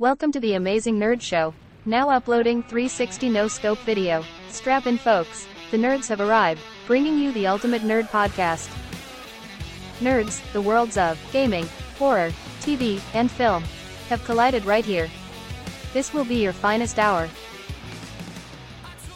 Welcome to the Amazing Nerd Show. Now uploading 360 no scope video. Strap in, folks. The nerds have arrived, bringing you the ultimate nerd podcast. Nerds, the worlds of gaming, horror, TV, and film have collided right here. This will be your finest hour.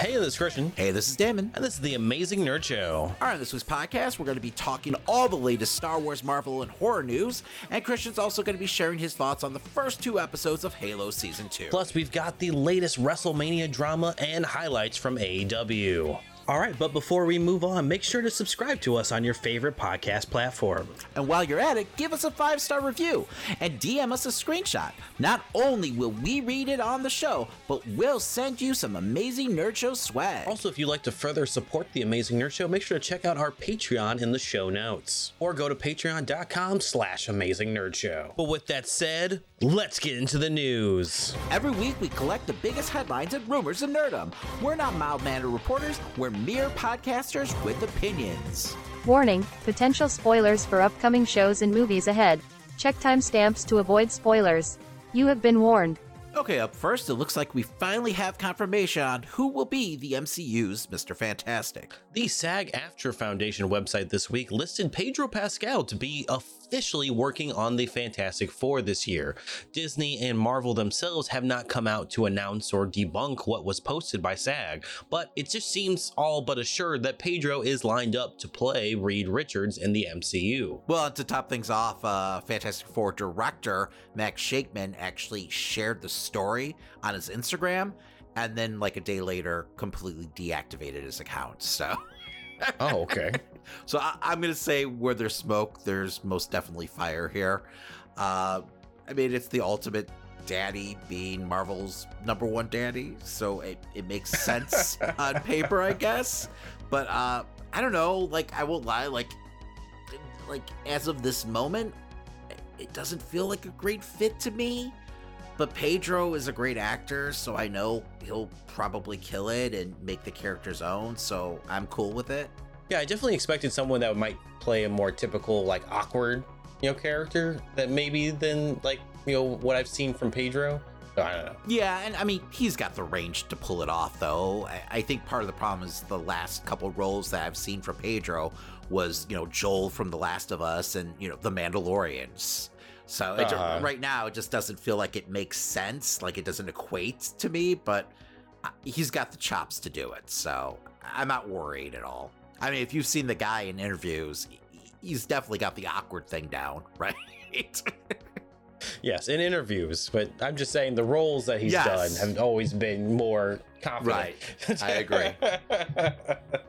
Hey, this is Christian, Hey, this is Damon. and this is the Amazing Nerd Show. All right, this week's podcast, we're going to be talking all the latest Star Wars, Marvel, and horror news. And Christian's also going to be sharing his thoughts on the first two episodes of Halo Season 2. Plus, we've got the latest WrestleMania drama and highlights from AEW. All right, but before we move on, make sure to subscribe to us on your favorite podcast platform. And while you're at it, give us a five star review and DM us a screenshot. Not only will we read it on the show, but we'll send you some amazing Nerd Show swag. Also, if you'd like to further support the Amazing Nerd Show, make sure to check out our Patreon in the show notes. Or go to patreon.com slash amazing nerd show. But with that said, let's get into the news. Every week, we collect the biggest headlines and rumors in nerdom. We're not mild mannered reporters, we're mere podcasters with opinions. Warning potential spoilers for upcoming shows and movies ahead. Check timestamps to avoid spoilers. You have been warned. Okay, up first, it looks like we finally have confirmation on who will be the MCU's Mr. Fantastic. The SAG AFTRA Foundation website this week listed Pedro Pascal to be officially working on the Fantastic Four this year. Disney and Marvel themselves have not come out to announce or debunk what was posted by SAG, but it just seems all but assured that Pedro is lined up to play Reed Richards in the MCU. Well, to top things off, uh, Fantastic Four director Matt Shakman actually shared the story on his Instagram, and then like a day later, completely deactivated his account. So, Oh, okay. so I- I'm gonna say where there's smoke, there's most definitely fire here. Uh, I mean, it's the ultimate daddy being Marvel's number one daddy, so it, it makes sense on paper, I guess. But uh, I don't know. Like, I won't lie. Like, like as of this moment, it doesn't feel like a great fit to me. But Pedro is a great actor, so I know he'll probably kill it and make the character's own. So I'm cool with it. Yeah, I definitely expected someone that might play a more typical, like, awkward, you know, character that maybe than, like, you know, what I've seen from Pedro. So I don't know. Yeah, and I mean, he's got the range to pull it off, though. I, I think part of the problem is the last couple roles that I've seen from Pedro was, you know, Joel from The Last of Us and, you know, The Mandalorians. So it Uh-huh. right now, it just doesn't feel like it makes sense. Like it doesn't equate to me, but uh, he's got the chops to do it. So I'm not worried at all. I mean, if you've seen the guy in interviews, he's definitely got the awkward thing down, right? Yes, in interviews, but I'm just saying the roles that he's Yes. done have always been more confident. Right. I agree.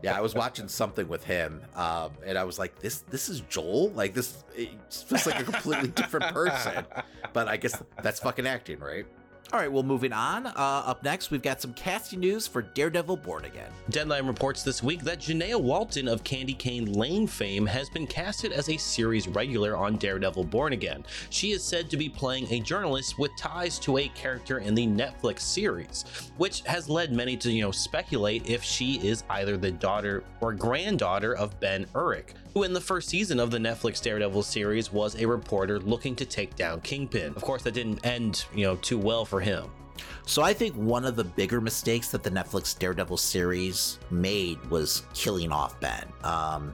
Yeah, I was watching something with him, um, and I was like, "This, this is Joel. Like this, it feels like a completely different person." But I guess that's fucking acting, right? All right. Well, moving on. Uh, up next, we've got some casting news for Daredevil: Born Again. Deadline reports this week that Genneya Walton of Candy Cane Lane fame has been casted as a series regular on Daredevil Born Again. She is said to be playing a journalist with ties to a character in the Netflix series, which has led many to, you know, speculate if she is either the daughter or granddaughter of Ben Urich, who in the first season of the Netflix Daredevil series was a reporter looking to take down Kingpin. Of course, that didn't end, you know, too well for him. So I think one of the bigger mistakes that the Netflix Daredevil series made was killing off Ben. Um,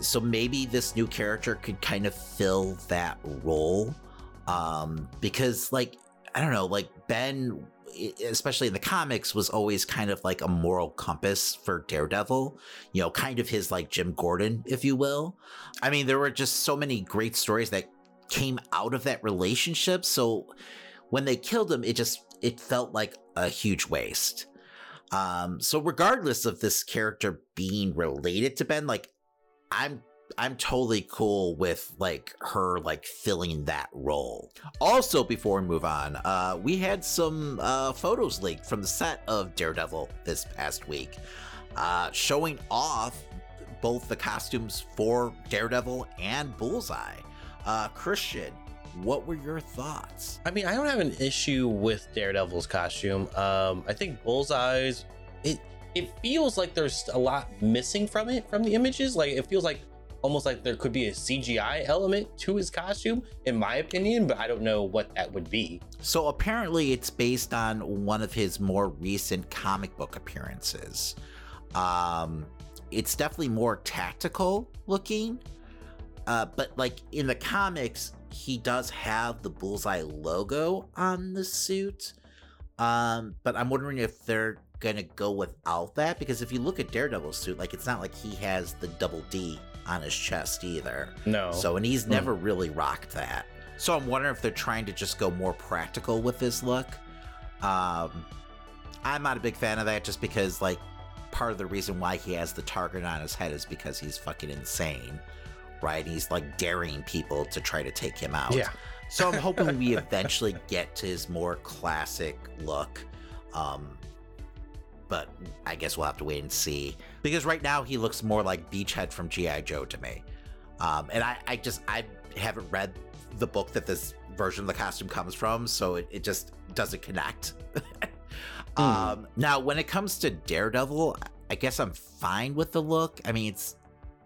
so maybe this new character could kind of fill that role, um, because like I don't know, like Ben, especially in the comics, was always kind of like a moral compass for Daredevil. You know, kind of his like Jim Gordon, if you will. I mean, there were just so many great stories that came out of that relationship. So when they killed him, it just it felt like a huge waste. Um, so regardless of this character being related to Ben, like I'm I'm totally cool with like her like filling that role. Also, before we move on, uh, we had some uh, photos leaked from the set of Daredevil this past week, uh, showing off both the costumes for Daredevil and Bullseye. Uh, Christian, what were your thoughts? I mean, I don't have an issue with Daredevil's costume. Um, I think Bullseye's it it feels like there's a lot missing from it from the images. Like it feels like almost like there could be a CGI element to his costume, in my opinion, but I don't know what that would be. So apparently, it's based on one of his more recent comic book appearances. Um, it's definitely more tactical looking, uh, but like in the comics, he does have the bullseye logo on the suit. Um, but I'm wondering if they're gonna go without that because if you look at Daredevil's suit, like it's not like he has the double D on his chest either. No. So, and he's Hmm. never really rocked that. So, I'm wondering if they're trying to just go more practical with this look. Um, I'm not a big fan of that just because, like, part of the reason why he has the target on his head is because he's fucking insane, right? He's like daring people to try to take him out. Yeah. So, I'm hoping we eventually get to his more classic look. Um, but I guess we'll have to wait and see because right now he looks more like Beachhead from GI Joe to me. Um, and I, I just I haven't read the book that this version of the costume comes from, so it, it just doesn't connect. um, now, when it comes to Daredevil, I guess I'm fine with the look. I mean, it's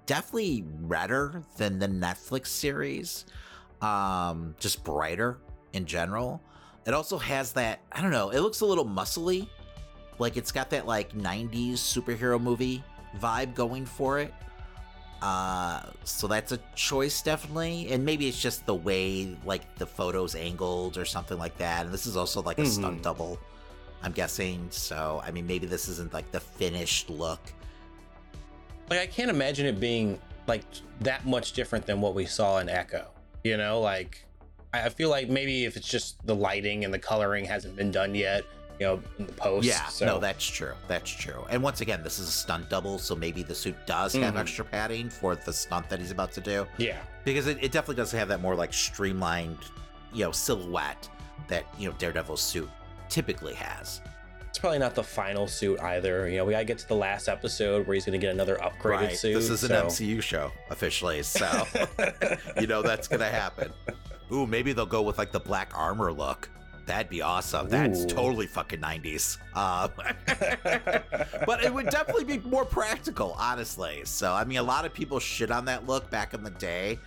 definitely redder than the Netflix series, um, just brighter in general. It also has that I don't know. It looks a little muscly, like it's got that like 90s superhero movie vibe going for it. Uh, so that's a choice definitely, and maybe it's just the way like the photos angled or something like that. And this is also like a stunt Mhm. double, I'm guessing. So I mean, maybe this isn't like the finished look. Like I can't imagine it being like that much different than what we saw in Echo. You know, like I feel like maybe if it's just the lighting and the coloring hasn't been done yet, you know, in the post. Yeah, so. no, that's true. That's true. And once again, this is a stunt double, so maybe the suit does have Mhm. extra padding for the stunt that he's about to do. yeah. because it, it definitely does have that more like streamlined you know silhouette that you know daredevil's suit typically has It's probably not the final suit either. You know, we gotta get to the last episode where he's gonna get another upgraded suit. this is an so- mcu show officially so you know that's gonna happen ooh maybe they'll go with like the black armor look that'd be awesome that's totally fucking 90s um, but it would definitely be more practical honestly so i mean a lot of people shit on that look back in the day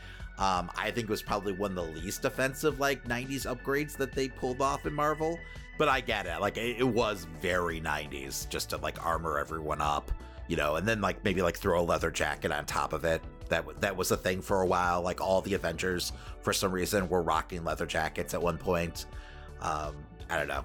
um, I think it was probably one of the least offensive like 90s upgrades that they pulled off in Marvel. But I get it. Like it, it was very 90s just to like armor everyone up, you know, and then like maybe like throw a leather jacket on top of it. That that was a thing for a while. Like all the Avengers for some reason were rocking leather jackets at one point. Um, I don't know.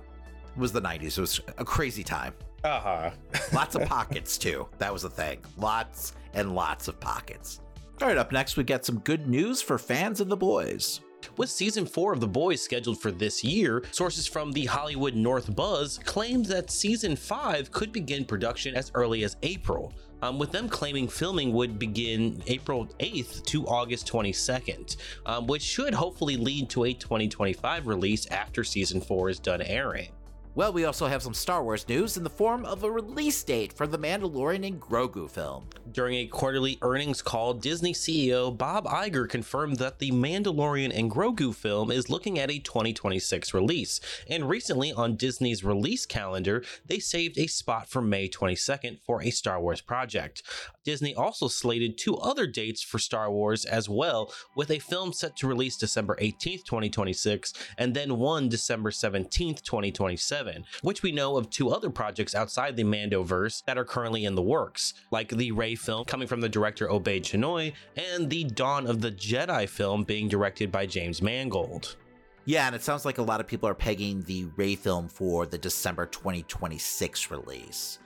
It was the 90s. It was a crazy time. uh-huh. Lots of pockets too. That was the thing. Lots and lots of pockets. All right, up next we got some good news for fans of the boys. With season 4 of The Boys scheduled for this year, sources from the Hollywood North Buzz claimed that season 5 could begin production as early as April, um, with them claiming filming would begin April 8th to August 22nd, um, which should hopefully lead to a 2025 release after season 4 is done airing. Well, we also have some Star Wars news in the form of a release date for the Mandalorian and Grogu film. During a quarterly earnings call, Disney CEO Bob Iger confirmed that the Mandalorian and Grogu film is looking at a 2026 release. And recently, on Disney's release calendar, they saved a spot for May 22nd for a Star Wars project. Disney also slated two other dates for Star Wars as well, with a film set to release December 18th, 2026, and then one December 17th, 2027, which we know of two other projects outside the Mandoverse that are currently in the works, like the Rey film coming from the director Obaid-Chinoy, and the Dawn of the Jedi film being directed by James Mangold. Yeah, and it sounds like a lot of people are pegging the Rey film for the December 2026 release.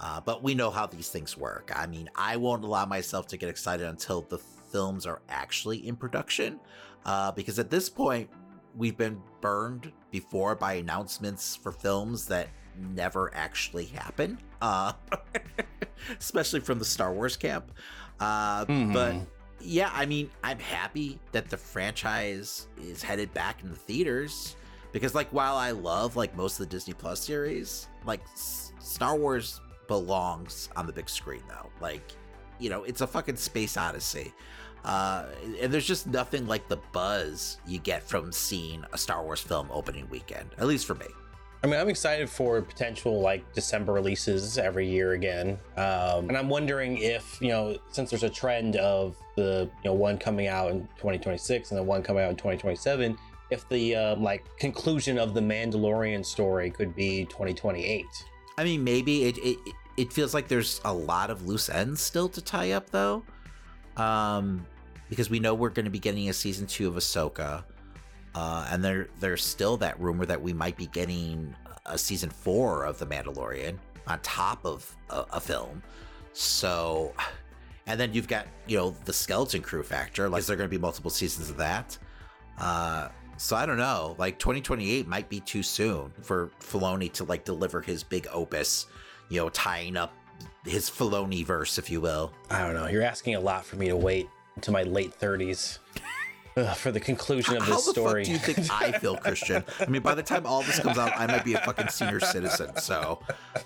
Uh, but we know how these things work. I mean, I won't allow myself to get excited until the films are actually in production, uh, because at this point, we've been burned before by announcements for films that never actually happen, uh, especially from the Star Wars camp. Uh, But Mhm. yeah, I mean, I'm happy that the franchise is headed back in the theaters because, like, while I love like most of the Disney Plus series, like S- Star Wars belongs on the big screen though. Like, you know, it's a fucking space odyssey. Uh, and there's just nothing like the buzz you get from seeing a Star Wars film opening weekend, at least for me. I mean, I'm excited for potential like December releases every year again. Um, and I'm wondering if, you know, since there's a trend of the, you know, one coming out in 2026 and the one coming out in 2027, if the um, like conclusion of the Mandalorian story could be 2028. I mean, maybe it, it it feels like there's a lot of loose ends still to tie up though. Um, because we know we're going to be getting a season two of Ahsoka. Uh, and there there's still that rumor that we might be getting a season four of The Mandalorian on top of a, a film. So, and then you've got you know the skeleton crew factor. Like, is there going to be multiple seasons of that? Uh, so I don't know. Like 2028 might be too soon for Filoni to like deliver his big opus. You know, tying up his Filoni verse, if you will. I don't know. You're asking a lot for me to wait to my late 30s. Ugh, for the conclusion of How this the story. fuck do you think I feel, Christian? I mean, by the time all this comes out, I might be a fucking senior citizen. So,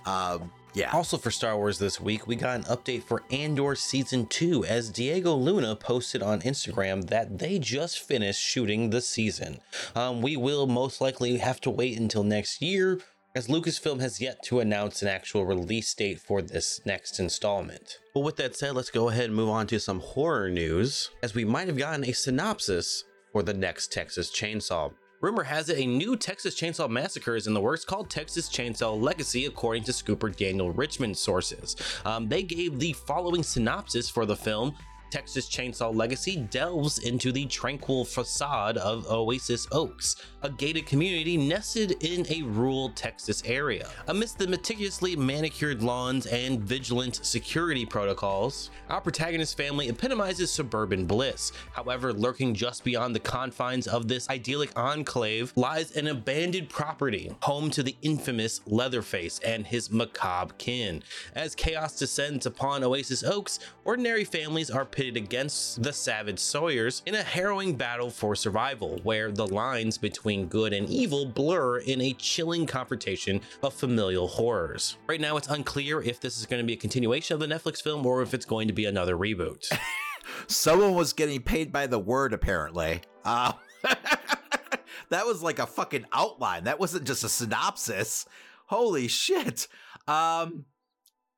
um, yeah. Also for Star Wars this week, we got an update for Andor Season 2 as Diego Luna posted on Instagram that they just finished shooting the season. Um, we will most likely have to wait until next year as Lucasfilm has yet to announce an actual release date for this next installment. But with that said, let's go ahead and move on to some horror news, as we might have gotten a synopsis for the next Texas Chainsaw. Rumor has it a new Texas Chainsaw Massacre is in the works called Texas Chainsaw Legacy, according to Scooper Daniel Richtman sources. Um, they gave the following synopsis for the film. Texas Chainsaw Legacy delves into the tranquil facade of Oasis Oaks, a gated community nested in a rural Texas area. Amidst the meticulously manicured lawns and vigilant security protocols, our protagonist family epitomizes suburban bliss. However, lurking just beyond the confines of this idyllic enclave lies an abandoned property, home to the infamous Leatherface and his macabre kin. As chaos descends upon Oasis Oaks, ordinary families are pitted against the savage Sawyers in a harrowing battle for survival, where the lines between good and evil blur in a chilling confrontation of familial horrors. Right now, it's unclear if this is going to be a continuation of the Netflix film or if it's going to be another reboot. Someone was getting paid by the word, apparently. Uh, that was like a fucking outline. That wasn't just a synopsis. Holy shit. Um,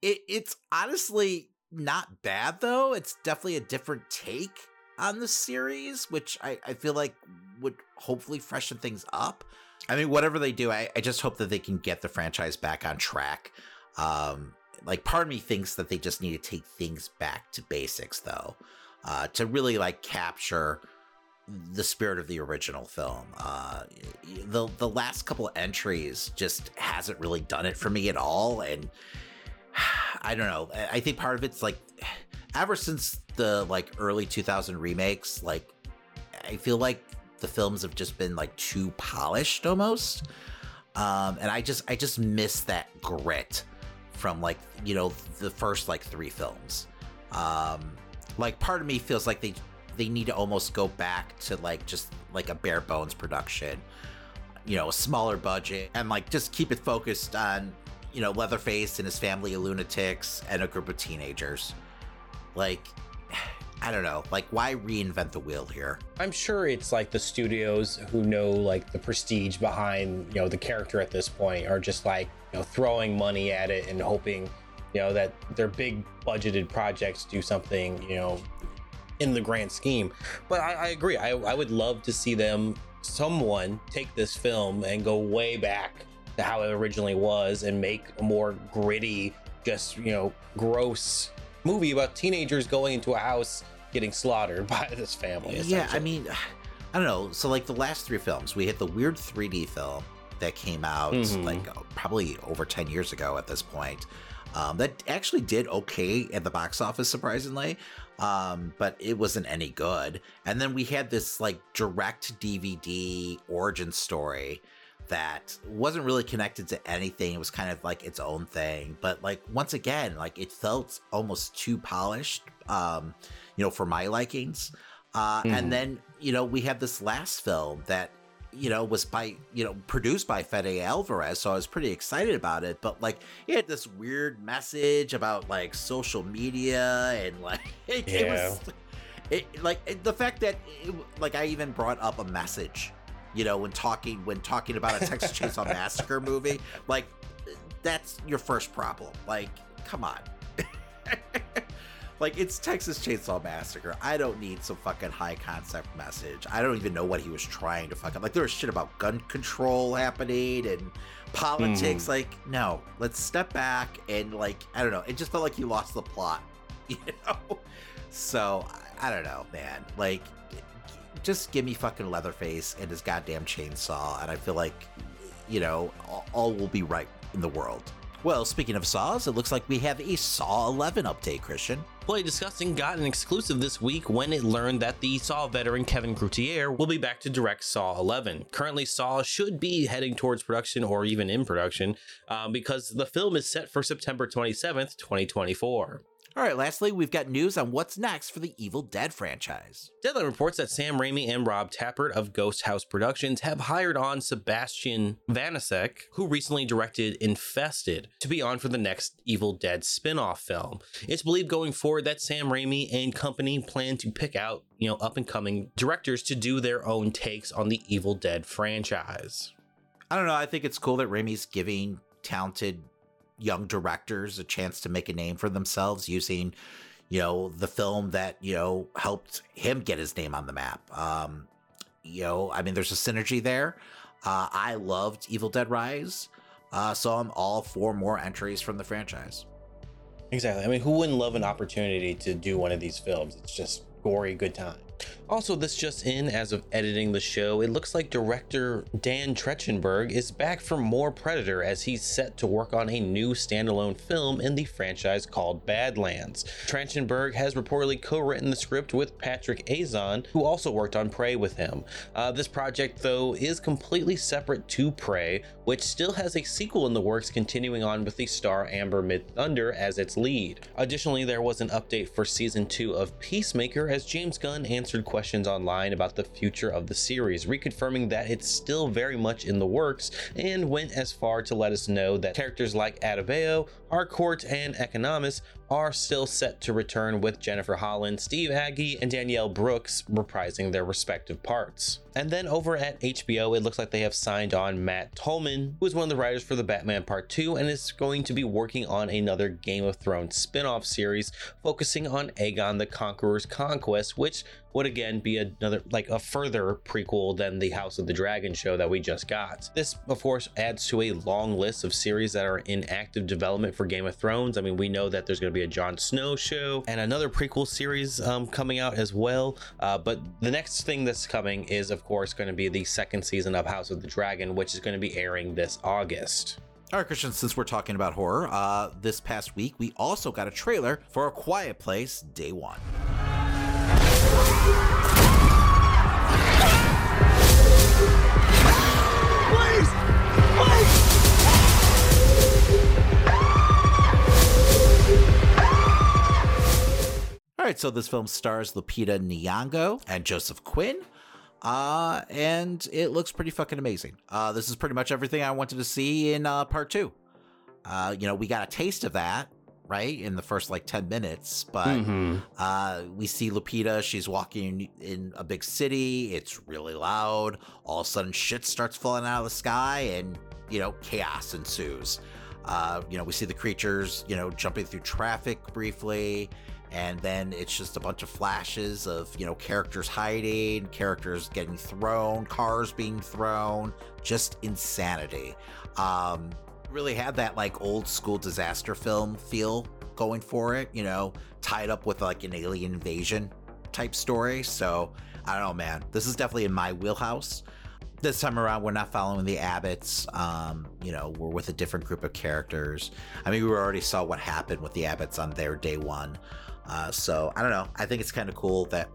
it, it's honestly not bad, though. It's definitely a different take on the series, which I, I feel like would hopefully freshen things up. I mean, whatever they do, I, I just hope that they can get the franchise back on track. Um, like, part of me thinks that they just need to take things back to basics, though, uh, to really like capture the spirit of the original film. Uh, the the last couple entries just hasn't really done it for me at all, and I don't know. I think part of it's like ever since the like early 2000 remakes, like I feel like the films have just been like too polished almost. Um, and I just I just miss that grit from like you know the first like three films. Um, like part of me feels like they they need to almost go back to like just like a bare bones production, you know, a smaller budget, and like just keep it focused on you know Leatherface and his family of lunatics and a group of teenagers. Like, I don't know, like why reinvent the wheel here? I'm sure it's like the studios who know like the prestige behind, you know, the character at this point are just like, you know, throwing money at it and hoping, you know, that their big budgeted projects do something, you know, in the grand scheme. But I, I agree. I, I would love to see them, someone take this film and go way back to how it originally was and make a more gritty, just, you know, gross movie about teenagers going into a house getting slaughtered by this family. Yeah, I mean, I don't know. So like the last three films, we had the weird 3D film that came out Mhm. like uh, probably over 10 years ago at this point. Um, that actually did okay at the box office, surprisingly, um, but it wasn't any good. And then we had this like direct DVD origin story that wasn't really connected to anything. It was kind of like its own thing. But like once again, like it felt almost too polished, um, you know, for my likings. Uh, Mhm. And then you know we had this last film that you know was by you know produced by Fede Alvarez, so I was pretty excited about it. But like it had this weird message about like social media and like it, it was it like the fact that it, like I even brought up a message you know, when talking when talking about a Texas Chainsaw Massacre movie. Like, that's your first problem. Like, come on. like it's Texas Chainsaw Massacre. I don't need some fucking high concept message. I don't even know what he was trying to fucking like. There was shit about gun control happening and politics. Mhm. Like, no, let's step back and like I don't know. It just felt like you lost the plot, you know. So I, I don't know, man. Like, just give me fucking Leatherface and his goddamn chainsaw, and I feel like, you know, all, will be right in the world. Well, speaking of saws, it looks like we have a Saw 11 update, Christian. Bloody Disgusting got an exclusive this week when it learned that the Saw veteran Kevin Greutert will be back to direct Saw 11. Currently, Saw should be heading towards production or even in production um, because the film is set for September 27th, 2024. All right, lastly, we've got news on what's next for the Evil Dead franchise. Deadline reports that Sam Raimi and Rob Tapert of Ghost House Productions have hired on Sébastien Vaniček, who recently directed Infested, to be on for the next Evil Dead spin-off film. It's believed going forward that Sam Raimi and company plan to pick out, you know, up-and-coming directors to do their own takes on the Evil Dead franchise. I don't know. I think it's cool that Raimi's giving talented young directors a chance to make a name for themselves using, you know, the film that, you know, helped him get his name on the map. Um, you know, I mean, there's a synergy there. Uh, I loved Evil Dead Rise, uh, so I'm all for more entries from the franchise. Exactly. I mean, who wouldn't love an opportunity to do one of these films? It's just gory, good time. Also, this just in, as of editing the show, it looks like director Dan Trachtenberg is back for more Predator as he's set to work on a new standalone film in the franchise called Badlands. Trachtenberg has reportedly co-written the script with Patrick Aison, who also worked on Prey with him. Uh, this project, though, is completely separate to Prey, which still has a sequel in the works continuing on with the star Amber Midthunder as its lead. Additionally, there was an update for season 2 of Peacemaker as James Gunn answered questions online about the future of the series, reconfirming that it's still very much in the works and went as far to let us know that characters like Adebayo, Harcourt, and Economos are still set to return with Jennifer Holland, Steve Agee, and Danielle Brooks reprising their respective parts. And then over at HBO, it looks like they have signed on Mattson Tomlin, who is one of the writers for the Batman Part 2 and is going to be working on another Game of Thrones spin off series focusing on Aegon the Conqueror's conquest, which would again be another, like a further prequel than the House of the Dragon show that we just got. This, of course, adds to a long list of series that are in active development for Game of Thrones. I mean, we know that there's going to be a Jon Snow show and another prequel series um, coming out as well. Uh, but the next thing that's coming is, of course, going to be the second season of House of the Dragon, which is going to be airing this August. All right, Christian, since we're talking about horror, uh, this past week we also got a trailer for A Quiet Place Day One. All right, so this film stars Lupita Nyong'o and Joseph Quinn, uh, and it looks pretty fucking amazing. Uh, this is pretty much everything I wanted to see in uh, part two. Uh, you know, we got a taste of that, right, in the first like ten minutes, but Mhm. uh, we see Lupita. She's walking in a big city. It's really loud. All of a sudden, shit starts falling out of the sky, and you know, chaos ensues. Uh, you know, we see the creatures, you know, jumping through traffic briefly, and then it's just a bunch of flashes of you know characters hiding, characters getting thrown, cars being thrown, just insanity. Um, really had that like old school disaster film feel going for it, you know, tied up with like an alien invasion type story. So I don't know, man. This is definitely in my wheelhouse. This time around, we're not following the Abbotts. Um, you know, we're with a different group of characters. I mean, we already saw what happened with the Abbotts on their day one. Uh, so I don't know. I think it's kind of cool that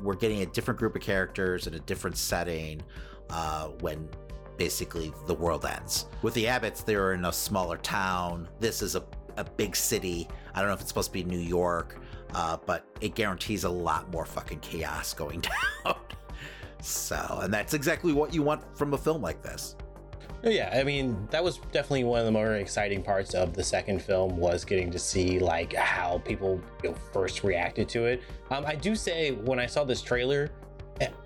we're getting a different group of characters in a different setting uh, when basically the world ends. With the Abbotts, they're in a smaller town. This is a, a big city. I don't know if it's supposed to be New York, uh, but it guarantees a lot more fucking chaos going down. so, and that's exactly what you want from a film like this. Oh, Yeah, I mean that was definitely one of the more exciting parts of the second film was getting to see like how people you know, first reacted to it. Um, I do say when I saw this trailer,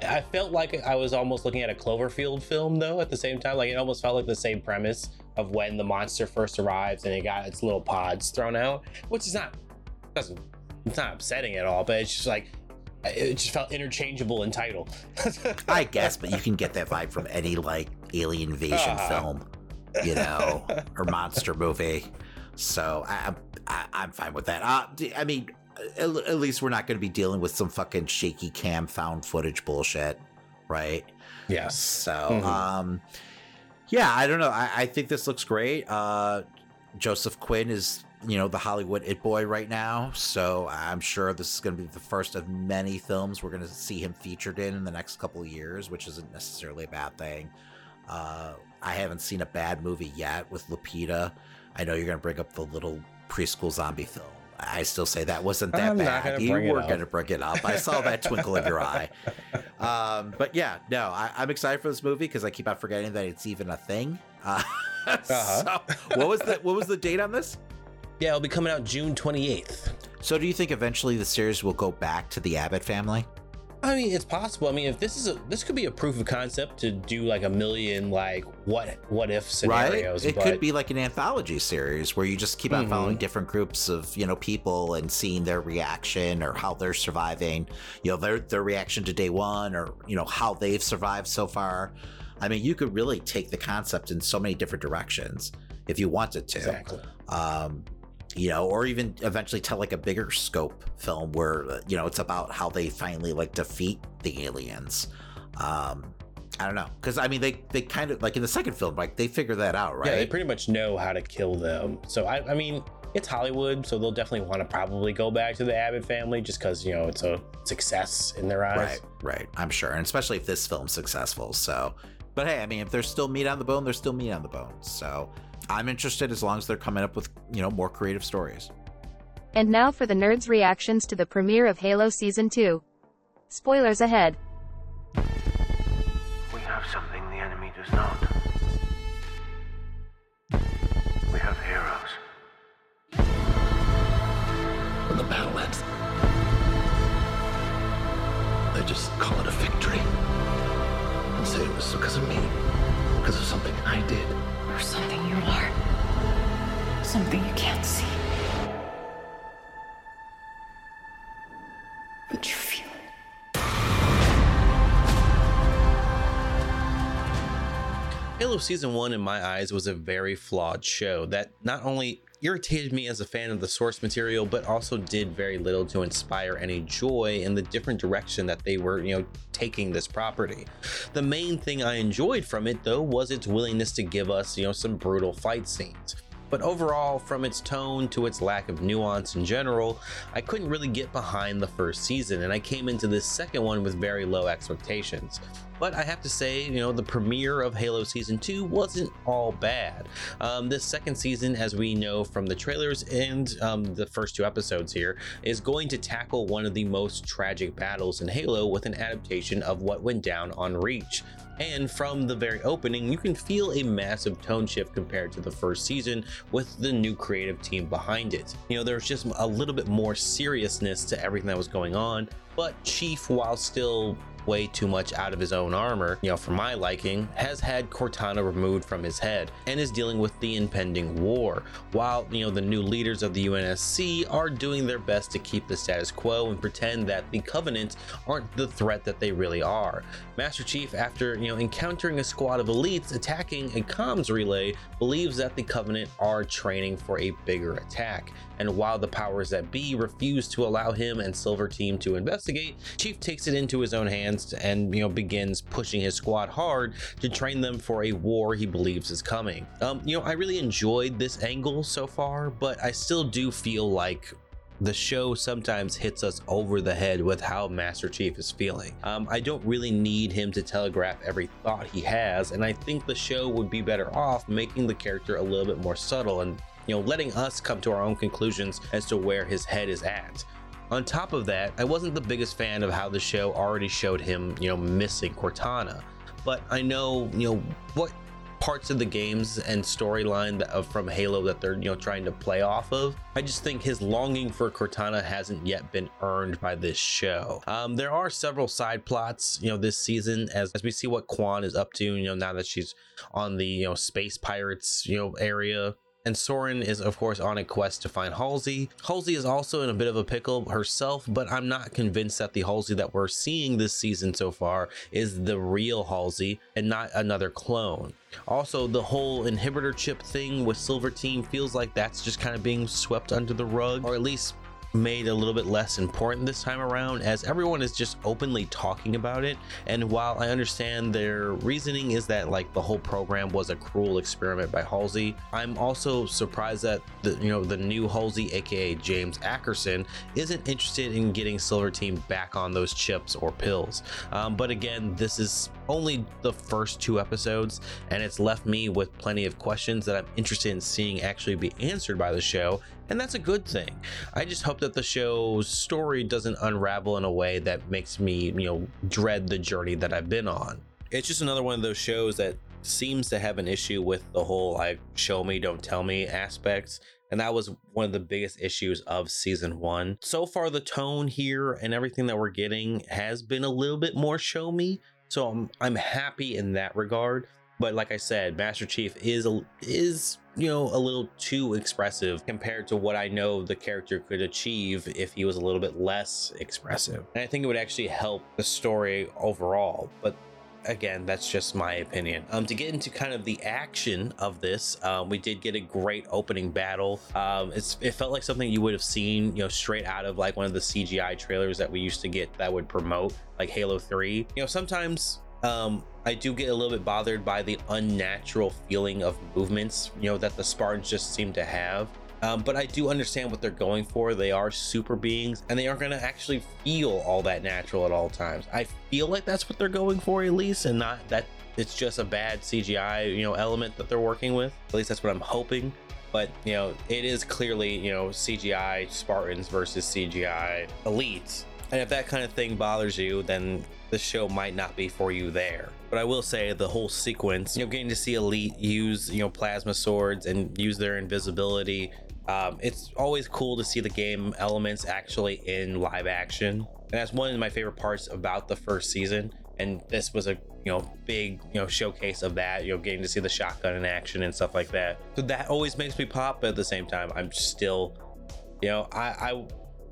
I felt like I was almost looking at a Cloverfield film, though. At the same time, like it almost felt like the same premise of when the monster first arrives and it got its little pods thrown out, which is not doesn't it's not upsetting at all, but it's just like it just felt interchangeable in title. I guess, but you can get that vibe from any like alien invasion uh, film, you know, or monster movie. So I, I, I'm fine with that. Uh, I mean, at, at least we're not going to be dealing with some fucking shaky cam found footage bullshit, right? Yes. So, mm-hmm. um, yeah, I don't know. I, I think this looks great. Uh, Joseph Quinn is, you know, the Hollywood it boy right now. So I'm sure this is going to be the first of many films we're going to see him featured in in the next couple of years, which isn't necessarily a bad thing. Uh, I haven't seen a bad movie yet with Lupita. I know you're going to bring up the little preschool zombie film. I still say that wasn't that I'm bad. You were going to bring it up. I saw that twinkle in your eye. Um, but yeah, no, I, am excited for this movie because I keep on forgetting that it's even a thing. Uh, uh-huh. so, what was the what was the date on this? Yeah, it'll be coming out June 28th. So, do you think eventually the series will go back to the Abbott family? I mean, it's possible. I mean, if this is a this could be a proof of concept to do like a million like what what if scenarios. Right? It but... could be like an anthology series where you just keep on mm-hmm. following different groups of you know people and seeing their reaction or how they're surviving. You know their their reaction to day one or you know how they've survived so far. I mean, you could really take the concept in so many different directions if you wanted to. Exactly. Um, you know, or even eventually tell like a bigger scope film where uh, you know it's about how they finally like defeat the aliens. Um, I don't know, because I mean they they kind of like in the second film, like they figure that out, right? Yeah, they pretty much know how to kill them. So I, I mean, it's Hollywood, so they'll definitely want to probably go back to the Abbott family just because you know it's a success in their eyes. Right, right. I'm sure, and especially if this film's successful. So, but hey, I mean, if there's still meat on the bone, there's still meat on the bone. So I'm interested as long as they're coming up with, you know, more creative stories. And now for the nerds' reactions to the premiere of Halo Season 2. Spoilers ahead. We have something the enemy does not. We have heroes. When the battle ends, they just call it a victory. And say it was because of me, because of something I did or something you are. Something you can't see. But you feel it. Halo Season 1, in my eyes, was a very flawed show that not only irritated me as a fan of the source material, but also did very little to inspire any joy in the different direction that they were, you know, taking this property. The main thing I enjoyed from it though was its willingness to give us, you know, some brutal fight scenes. But overall, from its tone to its lack of nuance in general, I couldn't really get behind the first season, and I came into this second one with very low expectations. But I have to say, you know, the premiere of Halo Season 2 wasn't all bad. Um, this second season, as we know from the trailers and um, the first two episodes here, is going to tackle one of the most tragic battles in Halo with an adaptation of what went down on Reach. And from the very opening, you can feel a massive tone shift compared to the first season with the new creative team behind it. You know, there's just a little bit more seriousness to everything that was going on, but Chief, while still way too much out of his own armor, you know, for my liking, has had Cortana removed from his head and is dealing with the impending war, while, you know, the new leaders of the UNSC are doing their best to keep the status quo and pretend that the Covenant aren't the threat that they really are. Master Chief, after, you know, encountering a squad of elites attacking a comms relay, believes that the Covenant are training for a bigger attack. And while the powers that be refuse to allow him and Silver Team to investigate, Chief takes it into his own hands and you know begins pushing his squad hard to train them for a war he believes is coming. Um, you know, I really enjoyed this angle so far, but I still do feel like the show sometimes hits us over the head with how Master Chief is feeling. Um, I don't really need him to telegraph every thought he has, and I think the show would be better off making the character a little bit more subtle and you know letting us come to our own conclusions as to where his head is at. On top of that, I wasn't the biggest fan of how the show already showed him, you know, missing Cortana. But I know, you know, what parts of the games and storyline from Halo that they're you know trying to play off of. I just think his longing for Cortana hasn't yet been earned by this show. Um, there are several side plots, you know, this season as as we see what Kwan is up to. You know, now that she's on the you know space pirates you know area and Soren is of course on a quest to find Halsey. Halsey is also in a bit of a pickle herself, but I'm not convinced that the Halsey that we're seeing this season so far is the real Halsey and not another clone. Also, the whole inhibitor chip thing with Silver Team feels like that's just kind of being swept under the rug, or at least made a little bit less important this time around as everyone is just openly talking about it. And while i understand their reasoning is that like the whole program was a cruel experiment by halsey i'm also surprised that the you know the new halsey aka james ackerson isn't interested in getting silver team back on those chips or pills. Um, but again this is only the first two episodes and it's left me with plenty of questions that i'm interested in seeing actually be answered by the show and that's a good thing. I just hope that the show's story doesn't unravel in a way that makes me, you know, dread the journey that I've been on. It's just another one of those shows that seems to have an issue with the whole like show me, don't tell me aspects. And that was one of the biggest issues of season one. So far, the tone here and everything that we're getting has been a little bit more show me. So I'm, I'm happy in that regard. But like I said, Master Chief is a, is you know a little too expressive compared to what I know the character could achieve if he was a little bit less expressive. And I think it would actually help the story overall. But again, that's just my opinion. Um, to get into kind of the action of this, um, we did get a great opening battle. Um, it felt like something you would have seen, you know, straight out of like one of the CGI trailers that we used to get that would promote like Halo 3. You know, sometimes um, I do get a little bit bothered by the unnatural feeling of movements, you know, that the Spartans just seem to have. Um, but I do understand what they're going for. They are super beings and they aren't going to actually feel all that natural at all times. I feel like that's what they're going for, at least, and not that it's just a bad CGI, you know, element that they're working with. At least that's what I'm hoping. But, you know, it is clearly, you know, CGI Spartans versus CGI elites. And if that kind of thing bothers you, then the show might not be for you there. But I will say the whole sequence, you know, getting to see Elite use, you know, plasma swords and use their invisibility. Um, it's always cool to see the game elements actually in live action. And that's one of my favorite parts about the first season. And this was a you know big you know showcase of that. You know, getting to see the shotgun in action and stuff like that. So that always makes me pop. But at the same time, I'm still, you know, I, I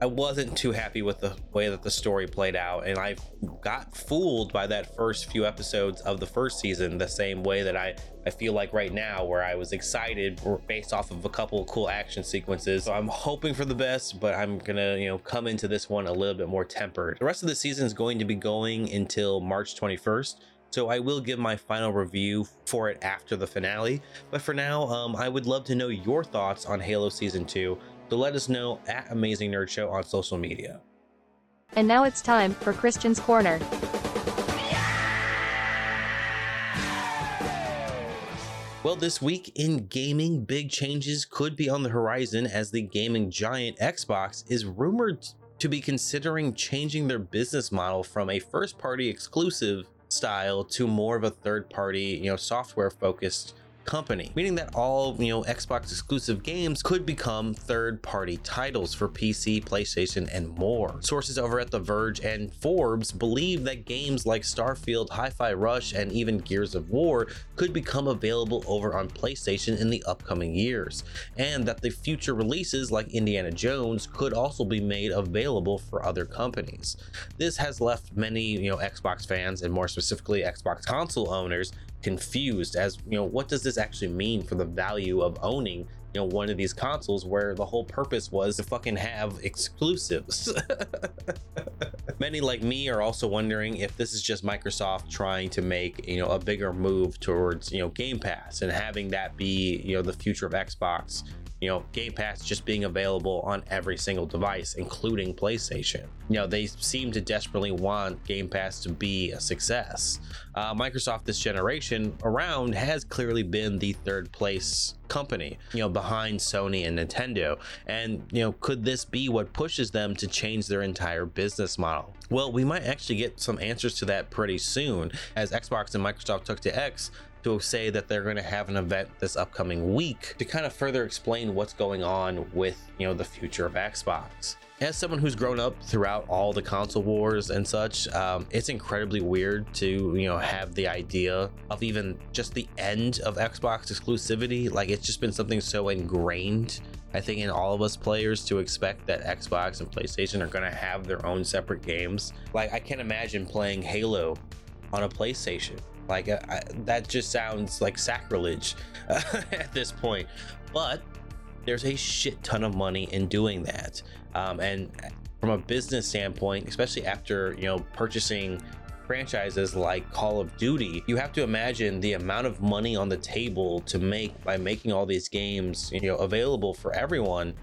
I wasn't too happy with the way that the story played out, and I got fooled by that first few episodes of the first season the same way that I, I feel like right now, where I was excited based off of a couple of cool action sequences. So I'm hoping for the best, but I'm gonna, you know, come into this one a little bit more tempered. The rest of the season is going to be going until March 21st. So I will give my final review for it after the finale. But for now, um, I would love to know your thoughts on Halo Season 2 so let us know at Amazing Nerd Show on social media. And now it's time for Christian's Corner. Well, this week in gaming, big changes could be on the horizon as the gaming giant Xbox is rumored to be considering changing their business model from a first party exclusive style to more of a third party, you know, software focused company, meaning that all, you know, Xbox exclusive games could become third-party titles for PC, PlayStation, and more. Sources over at The Verge and Forbes believe that games like Starfield, Hi-Fi Rush, and even Gears of War could become available over on PlayStation in the upcoming years, and that the future releases like Indiana Jones could also be made available for other companies. This has left many, you know, Xbox fans and more specifically Xbox console owners confused as you know what does this actually mean for the value of owning you know one of these consoles where the whole purpose was to fucking have exclusives many like me are also wondering if this is just microsoft trying to make you know a bigger move towards you know game pass and having that be you know the future of xbox you know, Game Pass just being available on every single device, including PlayStation. You know, they seem to desperately want Game Pass to be a success. Uh, Microsoft this generation around has clearly been the third place company, you know, behind Sony and Nintendo. And, you know, could this be what pushes them to change their entire business model? Well, we might actually get some answers to that pretty soon as Xbox and Microsoft took to X to say that they're going to have an event this upcoming week to kind of further explain what's going on with, you know, the future of Xbox. As someone who's grown up throughout all the console wars and such, um, it's incredibly weird to, you know, have the idea of even just the end of Xbox exclusivity. Like, it's just been something so ingrained I think in all of us players to expect that Xbox and PlayStation are going to have their own separate games. Like I can't imagine playing Halo on a PlayStation. Like uh, I, that just sounds like sacrilege at this point. But there's a shit ton of money in doing that. Um, and from a business standpoint, especially after you know purchasing franchises like Call of Duty, you have to imagine the amount of money on the table to make by making all these games, you know, available for everyone,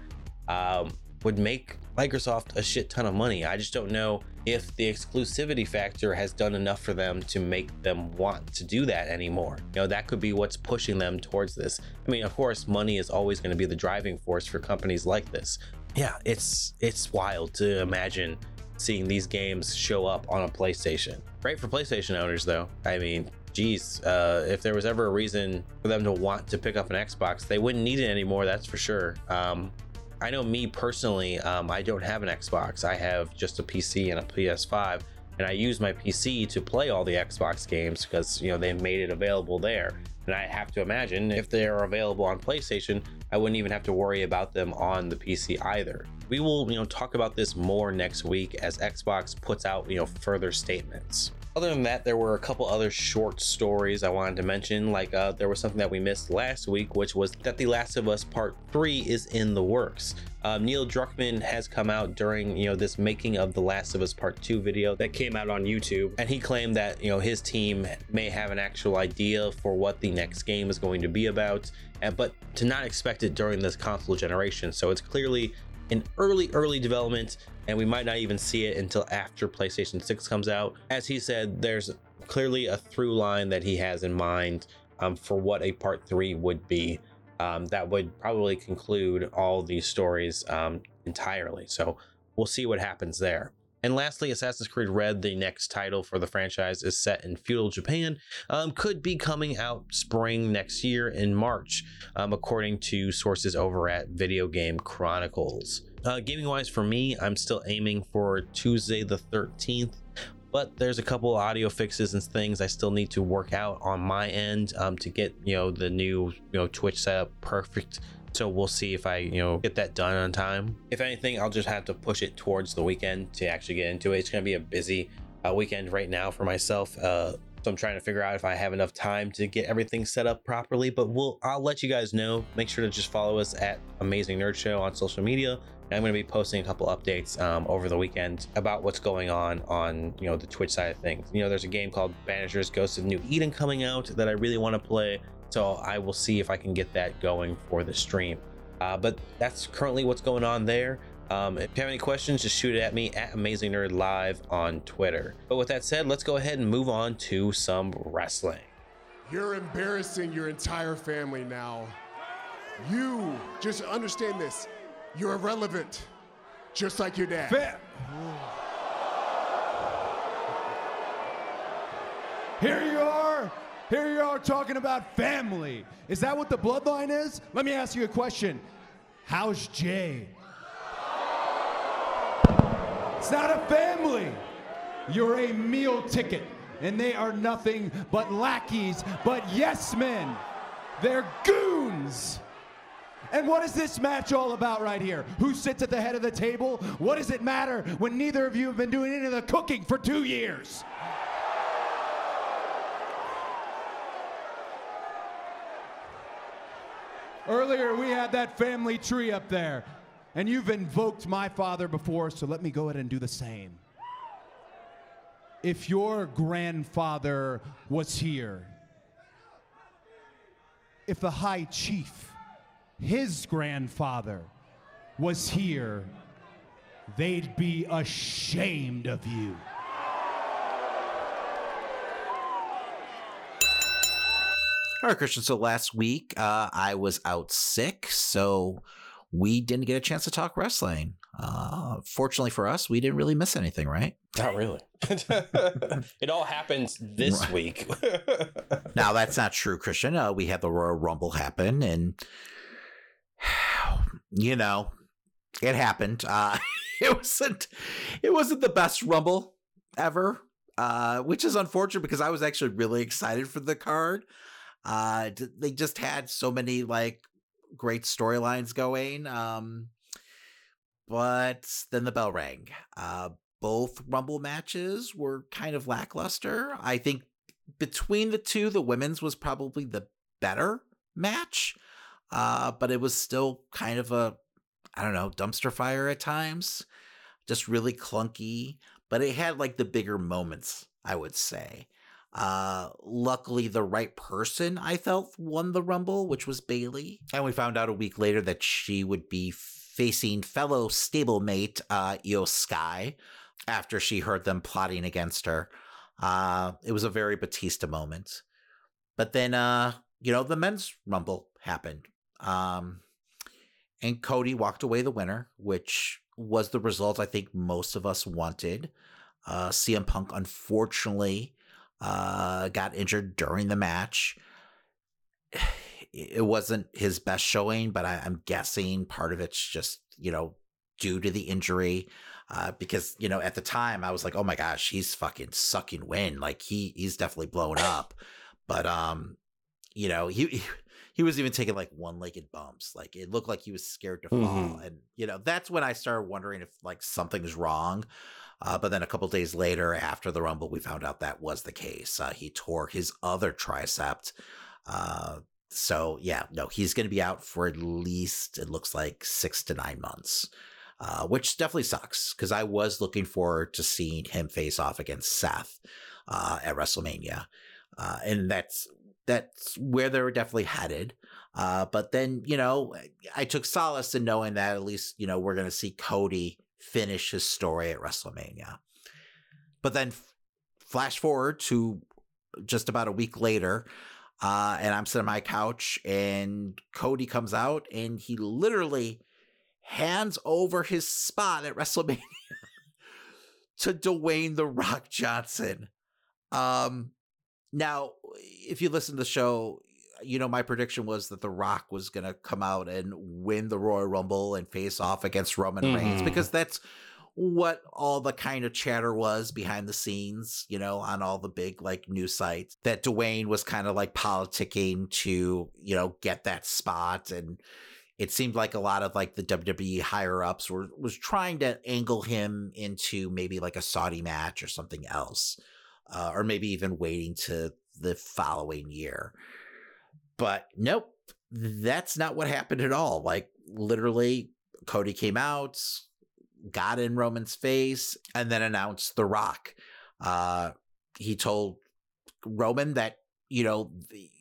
um, would make Microsoft a shit ton of money. I just don't know if the exclusivity factor has done enough for them to make them want to do that anymore. You know, that could be what's pushing them towards this. I mean, of course, money is always going to be the driving force for companies like this. Yeah, it's it's wild to imagine seeing these games show up on a PlayStation. Great for PlayStation owners, though. I mean, geez, uh, if there was ever a reason for them to want to pick up an Xbox, they wouldn't need it anymore. That's for sure. Um, I know me personally, um, I don't have an Xbox. I have just a PC and a PS5, and I use my PC to play all the Xbox games because you know they made it available there. And I have to imagine if they are available on PlayStation, I wouldn't even have to worry about them on the PC either. We will, you know, talk about this more next week as Xbox puts out, you know, further statements. Other than that, there were a couple other short stories I wanted to mention. Like, uh, there was something that we missed last week, which was that The Last of Us Part 3 is in the works. Uh, Neil Druckmann has come out during, you know, this making of The Last of Us Part 2 video that came out on YouTube, and he claimed that, you know, his team may have an actual idea for what the next game is going to be about, but to not expect it during this console generation. So it's clearly in early, early development, and we might not even see it until after PlayStation 6 comes out. As he said, there's clearly a through line that he has in mind um, for what a part three would be. Um, that would probably conclude all these stories um, entirely. So we'll see what happens there. And lastly, Assassin's Creed Red, the next title for the franchise, is set in feudal Japan, um, could be coming out spring next year in March, um, according to sources over at Video Game Chronicles. Uh, gaming wise, for me, I'm still aiming for Tuesday the 13th, but there's a couple audio fixes and things I still need to work out on my end um, to get you know the new you know Twitch setup perfect so we'll see if I, you know, get that done on time. If anything, I'll just have to push it towards the weekend to actually get into it. It's going to be a busy uh, weekend right now for myself. Uh, so I'm trying to figure out if I have enough time to get everything set up properly. But we'll I'll let you guys know. Make sure to just follow us at Amazing Nerd Show on social media. And I'm going to be posting a couple updates um, over the weekend about what's going on on you know the Twitch side of things. You know, there's a game called Banishers Ghosts of New Eden coming out that I really want to play. So I will see if I can get that going for the stream. Uh, but that's currently what's going on there. Um, if you have any questions, just shoot it at me at Amazing Nerd Live on Twitter. But with that said, let's go ahead and move on to some wrestling. You're embarrassing your entire family now. You just understand this. You're irrelevant, just like your dad. Fa- Here you are here you are talking about family. Is that what the bloodline is? Let me ask you a question. How's Jey? It's not a family. You're a meal ticket, and they are nothing but lackeys, but yes men. They're goons. And what is this match all about right here? Who sits at the head of the table? What does it matter when neither of you have been doing any of the cooking for two years? Earlier, we had that family tree up there, and you've invoked my father before, so let me go ahead and do the same. If your grandfather was here, if the high chief, his grandfather, was here, they'd be ashamed of you. All right, Christian. So last week uh, I was out sick, so we didn't get a chance to talk wrestling. Uh, fortunately for us, we didn't really miss anything, right? Not really. it all happens this Right. week. Now that's not true, Christian. Uh, we had the Royal Rumble happen, and you know, it happened. Uh, it wasn't. It wasn't the best Rumble ever, uh, which is unfortunate because I was actually really excited for the card. Uh, they just had so many like great storylines going. Um, but then the bell rang. Uh, both Rumble matches were kind of lackluster. I think between the two, the women's was probably the better match, uh, but it was still kind of a, I don't know, dumpster fire at times. Just really clunky, but it had like the bigger moments, I would say. Uh, luckily, the right person I felt won the Rumble, which was Bayley. And we found out a week later that she would be facing fellow stablemate uh, Iyo Sky after she heard them plotting against her. Uh, it was a very Batista moment. But then, uh, you know, the men's rumble happened. Um, and Cody walked away the winner, which was the result I think most of us wanted. Uh, CM Punk, unfortunately, uh, got injured during the match. It wasn't his best showing, but I, I'm guessing part of it's just, you know, due to the injury uh, because you know at the time I was like, oh my gosh, he's fucking sucking wind. Like he he's definitely blown up. But um, you know he he, was even taking like one legged bumps. Like it looked like he was scared to fall. Mhm. And you know that's when I started wondering if like something's wrong. Uh, but then a couple days later, after the rumble, we found out that was the case. Uh, he tore his other tricep. Uh, so yeah, no, he's going to be out for at least it looks like six to nine months uh, which definitely sucks because I was looking forward to seeing him face off against Seth uh, at WrestleMania, uh, and that's that's where they were definitely headed. Uh, but then you know, I took solace in knowing that at least you know we're going to see Cody finish his story at WrestleMania. But then, f- flash forward to just about a week later. Uh, and I'm sitting on my couch, and Cody comes out, and he literally hands over his spot at WrestleMania to Dwayne the Rock Johnson. Um, now, if you listen to the show, you know my prediction was that the Rock was going to come out and win the Royal Rumble and face off against Roman Reigns Mhm. because that's what all the kind of chatter was behind the scenes, you know, on all the big like news sites that Dwayne was kind of like politicking to, you know, get that spot and it seemed like a lot of like the WWE higher ups were was trying to angle him into maybe like a Saudi match or something else, uh, or maybe even waiting to the following year. But nope, that's not what happened at all. Like literally, Cody came out, got in Roman's face, and then announced The Rock. Uh, he told Roman that you know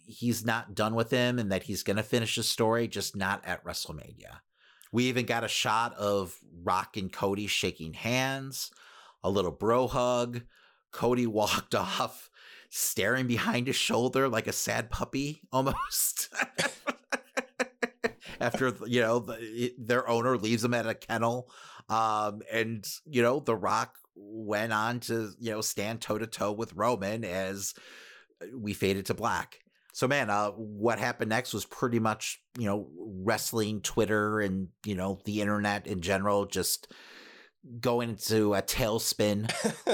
he's not done with him and that he's going to finish the story, just not at WrestleMania. We even got a shot of Rock and Cody shaking hands, a little bro hug. Cody walked off, staring behind his shoulder like a sad puppy almost. After you know the, their owner leaves them at a kennel, um, and you know the Rock went on to you know stand toe to toe with Roman as we faded to black. So man, uh, what happened next was pretty much you know wrestling Twitter and you know the internet in general just going into a tailspin.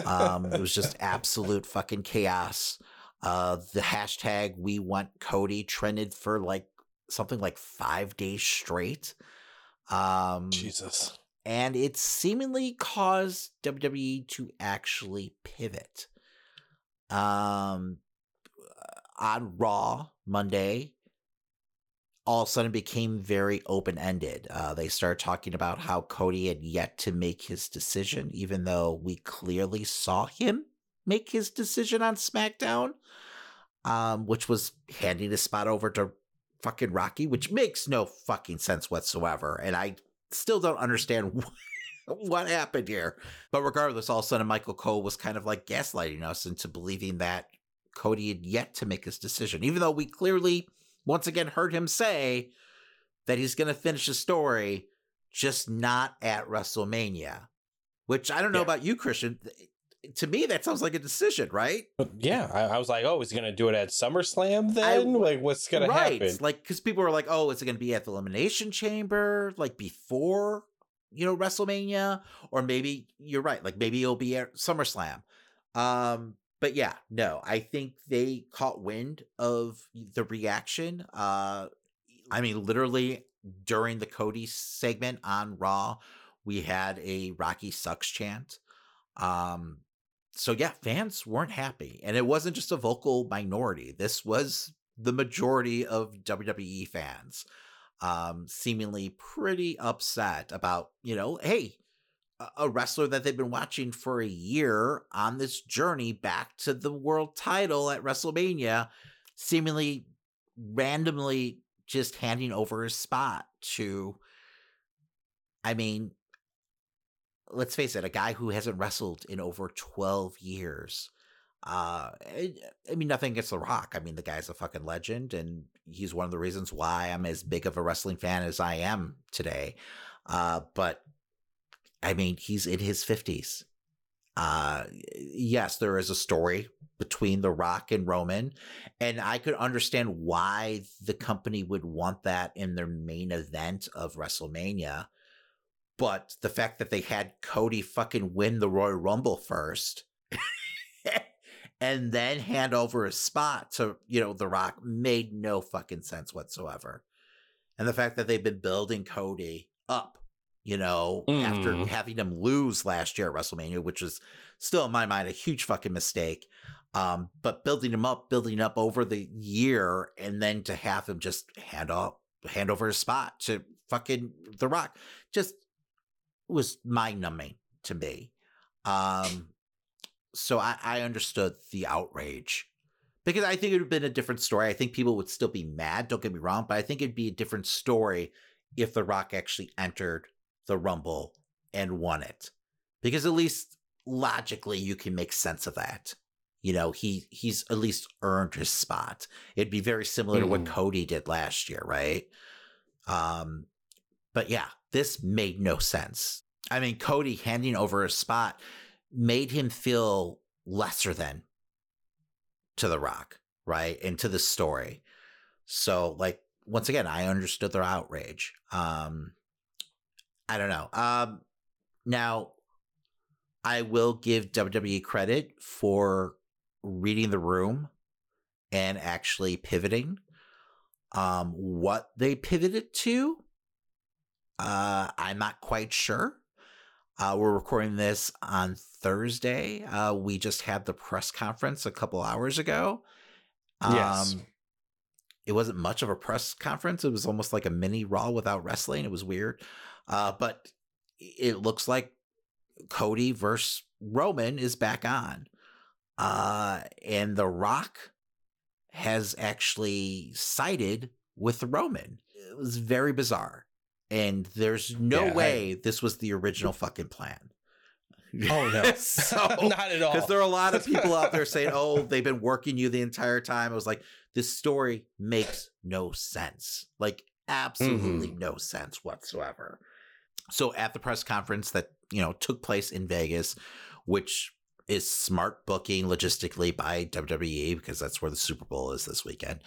Um, it was just absolute fucking chaos. Uh, the hashtag we want Cody trended for like something like five days straight. Um, Jesus. and it seemingly caused WWE to actually pivot. Um, on Raw Monday, all of a sudden became very open ended. Uh, they started talking about how Cody had yet to make his decision, even though we clearly saw him make his decision on SmackDown, um, which was handing his spot over to fucking Rocky, which makes no fucking sense whatsoever. And I still don't understand what happened here. But regardless, all of a sudden, Michael Cole was kind of like gaslighting us into believing that Cody had yet to make his decision, even though we clearly, once again, heard him say that he's going to finish the story, just not at WrestleMania. Which I don't know Yeah. about you, Christian. To me, that sounds like a decision, right? Yeah, I, I was like, oh, is he gonna do it at SummerSlam then? like, what's gonna happen? Like, because people were like, "Oh, is it going to be at the Elimination Chamber, like before, you know, WrestleMania, or maybe you're right, like maybe it'll be at SummerSlam." Um, but yeah, no, I think they caught wind of the reaction. Uh, I mean, literally during the Cody segment on Raw, we had a Rocky sucks chant. Um, so yeah, fans weren't happy, and it wasn't just a vocal minority. This was the majority of WWE fans, um, seemingly pretty upset about you know, hey, a- wrestler that they've been watching for a year on this journey back to the world title at WrestleMania, seemingly randomly just handing over his spot to. I mean, let's face it, a guy who hasn't wrestled in over 12 years. Uh, I, I mean, nothing against The Rock. I mean, the guy's a fucking legend, and he's one of the reasons why I'm as big of a wrestling fan as I am today. Uh, but I mean, he's in his 50s. Uh, yes, there is a story between The Rock and Roman, and I could understand why the company would want that in their main event of WrestleMania. But the fact that they had Cody fucking win the Royal Rumble first and then hand over a spot to, you know, The Rock made no fucking sense whatsoever. And the fact that they've been building Cody up, you know, after Mhm. having him lose last year at WrestleMania, which was still in my mind a huge fucking mistake. Um, but building him up, building up over the year, and then to have him just hand off, hand over his spot to fucking The Rock, just was mind numbing to me. Um, so I, I understood the outrage because I think it would have been a different story. I think people would still be mad. Don't get me wrong, but I think it'd be a different story if The Rock actually entered the Rumble and won it, because at least logically you can make sense of that. You know, he he's at least earned his spot. It'd be very similar to what Mhm. Cody did last year, right? Um, but yeah, this made no sense. I mean, Cody handing over a spot made him feel lesser than to The Rock, right? And to the story. So, like, once again, I understood their outrage. Um, I don't know. Um, now, I will give WWE credit for reading the room and actually pivoting. Um, what they pivoted to, uh, I'm not quite sure. Uh, we're recording this on Thursday. Uh, we just had the press conference a couple hours ago. Um, Yes. It wasn't much of a press conference. It was almost like a mini Raw without wrestling. It was weird. Uh, but it looks like Cody versus Roman is back on. Uh, and The Rock has actually sided with Roman. It was very bizarre. And there's no Yeah, I- way this was the original fucking plan. Oh no, so, not at all. because there are a lot of people out there saying, "Oh, they've been working you the entire time." I was like, "This story makes no sense. Like, absolutely no sense whatsoever." So, at the press conference that you know took place in Vegas, which is smart booking logistically by WWE because that's where the Super Bowl is this weekend.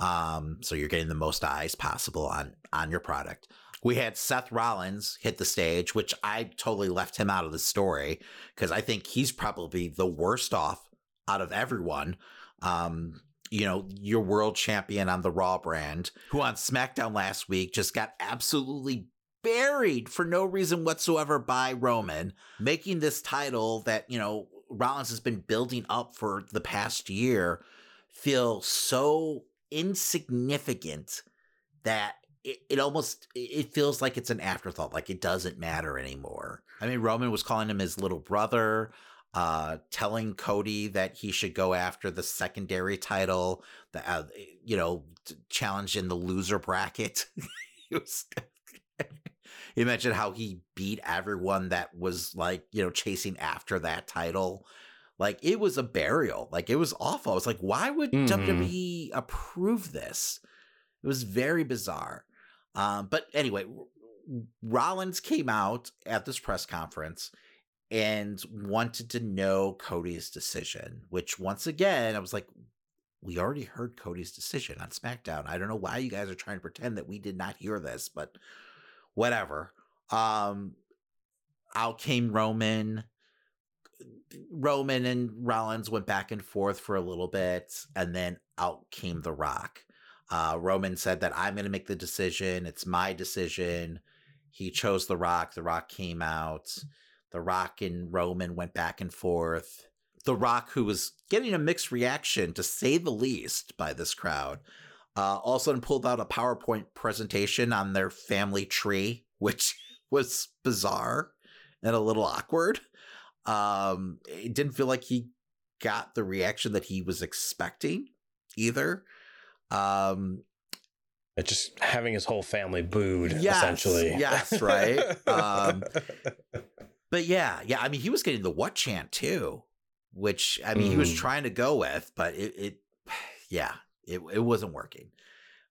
Um, so you're getting the most eyes possible on on your product. We had Seth Rollins hit the stage, which I totally left him out of the story because I think he's probably the worst off out of everyone. Um, you know, your world champion on the Raw brand, who on SmackDown last week just got absolutely buried for no reason whatsoever by Roman, making this title that, you know, Rollins has been building up for the past year feel so insignificant that it, it almost it feels like it's an afterthought like it doesn't matter anymore. I mean roman was calling him his little brother uh telling cody that he should go after the secondary title the uh, you know challenge in the loser bracket. Was he mentioned how he beat everyone that was like you know chasing after that title. Like it was a burial. Like it was awful. I was like why would Mhm. wwe approve this? It was very bizarre. Um, but anyway, Rollins came out at this press conference and wanted to know Cody's decision, which once again, I was like, we already heard Cody's decision on SmackDown. I don't know why you guys are trying to pretend that we did not hear this, but whatever. Um, out came Roman. Roman and Rollins went back and forth for a little bit, and then out came The Rock. Uh, Roman said that I'm going to make the decision. It's my decision. He chose The Rock. The Rock came out. The Rock and Roman went back and forth. The Rock, who was getting a mixed reaction, to say the least, by this crowd, uh, all of a sudden pulled out a PowerPoint presentation on their family tree, which was bizarre and a little awkward. Um, it didn't feel like he got the reaction that he was expecting either. Um, just having his whole family booed, yes, essentially. Yes, right. um, but yeah, yeah. I mean, he was getting the what chant too, which I mean, mm. he was trying to go with, but it, it yeah, it it wasn't working.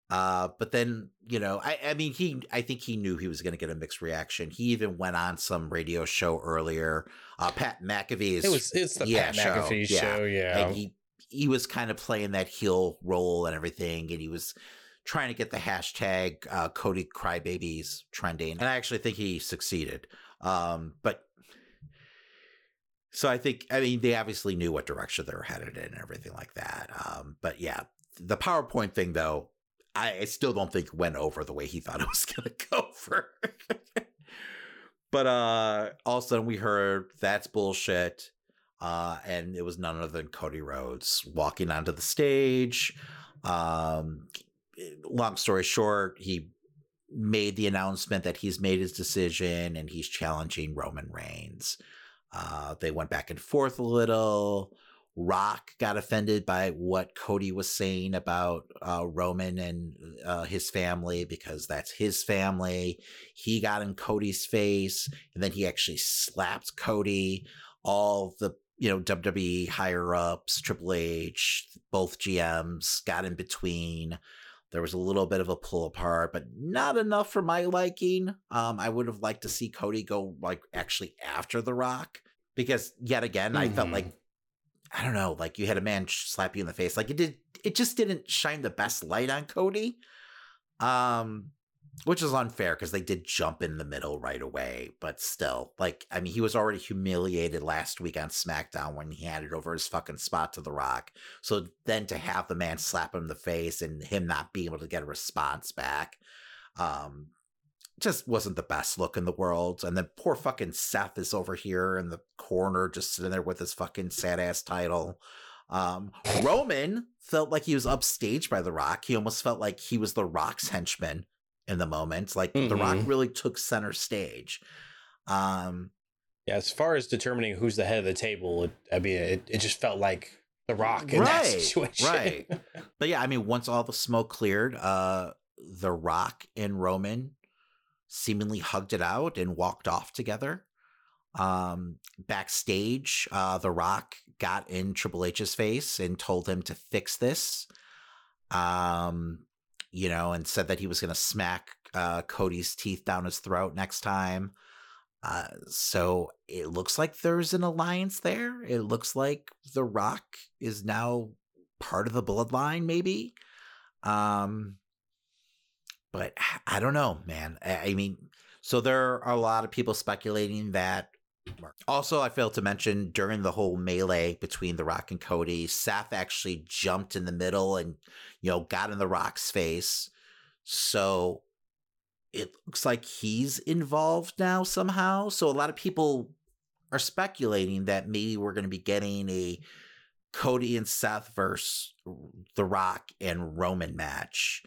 Uh, but then, you know, I, I mean, he, I think he knew he was going to get a mixed reaction. He even went on some radio show earlier, uh, Pat McAfee's. It was, it's the yeah, Pat show. McAfee yeah. show, yeah. And he, he was kind of playing that heel role and everything, and he was trying to get the hashtag uh, Cody Crybabies trending, and I actually think he succeeded. Um, but so I think, I mean, they obviously knew what direction they were headed in and everything like that. Um, but yeah, the PowerPoint thing though, I, I still don't think went over the way he thought it was going to go for. but uh, all of a sudden we heard that's bullshit. Uh, and it was none other than Cody Rhodes walking onto the stage. Um, long story short, he made the announcement that he's made his decision and he's challenging Roman Reigns. Uh, they went back and forth a little. Rock got offended by what Cody was saying about uh, Roman and uh, his family because that's his family. He got in Cody's face, and then he actually slapped Cody. All the you know WWE higher ups, Triple H, both GMs got in between. There was a little bit of a pull apart, but not enough for my liking. Um, I would have liked to see Cody go like actually after The Rock because yet again, mm-hmm. I felt like mm-hmm. I don't know, like you had a man slap you in the face. Like it did, it just didn't shine the best light on Cody. Um, which is unfair because they did jump in the middle right away. But still, like, I mean, he was already humiliated last week on SmackDown when he handed over his fucking spot to The Rock. So then to have the man slap him in the face and him not being able to get a response back, um, just wasn't the best look in the world. And then poor fucking Seth is over here in the corner, just sitting there with his fucking sad ass title. Um, Roman felt like he was upstaged by The Rock. He almost felt like he was The Rock's henchman in the moment. Like mm-hmm. The Rock mm-hmm. really took center stage. Um, yeah, as far as determining who's the head of the table, it, I mean, it, it just felt like The Rock in right, that situation. right. But yeah, I mean, once all the smoke cleared, uh, The Rock and Roman seemingly hugged it out and walked off together. Um, backstage, uh, The Rock got in Triple H's face and told him to fix this. Um, you know, and said that he was going to smack uh, Cody's teeth down his throat next time. Uh, so it looks like there's an alliance there. It looks like The Rock is now part of the bloodline, maybe. Um, but I don't know, man. I mean, so there are a lot of people speculating that. Also, I failed to mention during the whole melee between The Rock and Cody, Seth actually jumped in the middle and, you know, got in The Rock's face. So it looks like he's involved now somehow. So a lot of people are speculating that maybe we're going to be getting a Cody and Seth versus The Rock and Roman match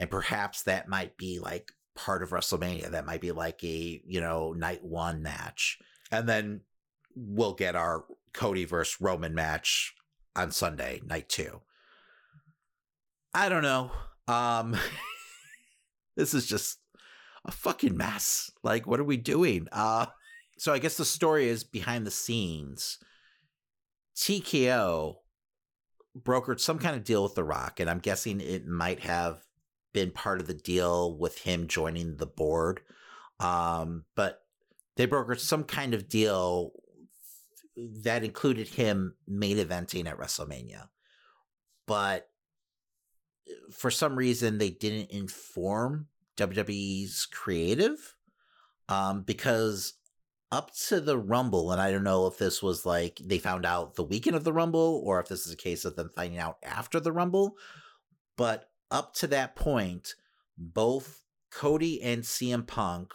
and perhaps that might be like part of WrestleMania. That might be like a you know night one match, and then we'll get our Cody versus Roman match on Sunday night two. I don't know. Um, this is just a fucking mess. Like, what are we doing? Uh, so I guess the story is behind the scenes. TKO brokered some kind of deal with The Rock, and I'm guessing it might have been part of the deal with him joining the board. Um, but they brokered some kind of deal that included him main eventing at WrestleMania. But for some reason, they didn't inform WWE's creative um, because up to the Rumble, and I don't know if this was like they found out the weekend of the Rumble or if this is a case of them finding out after the Rumble, but up to that point, both Cody and CM Punk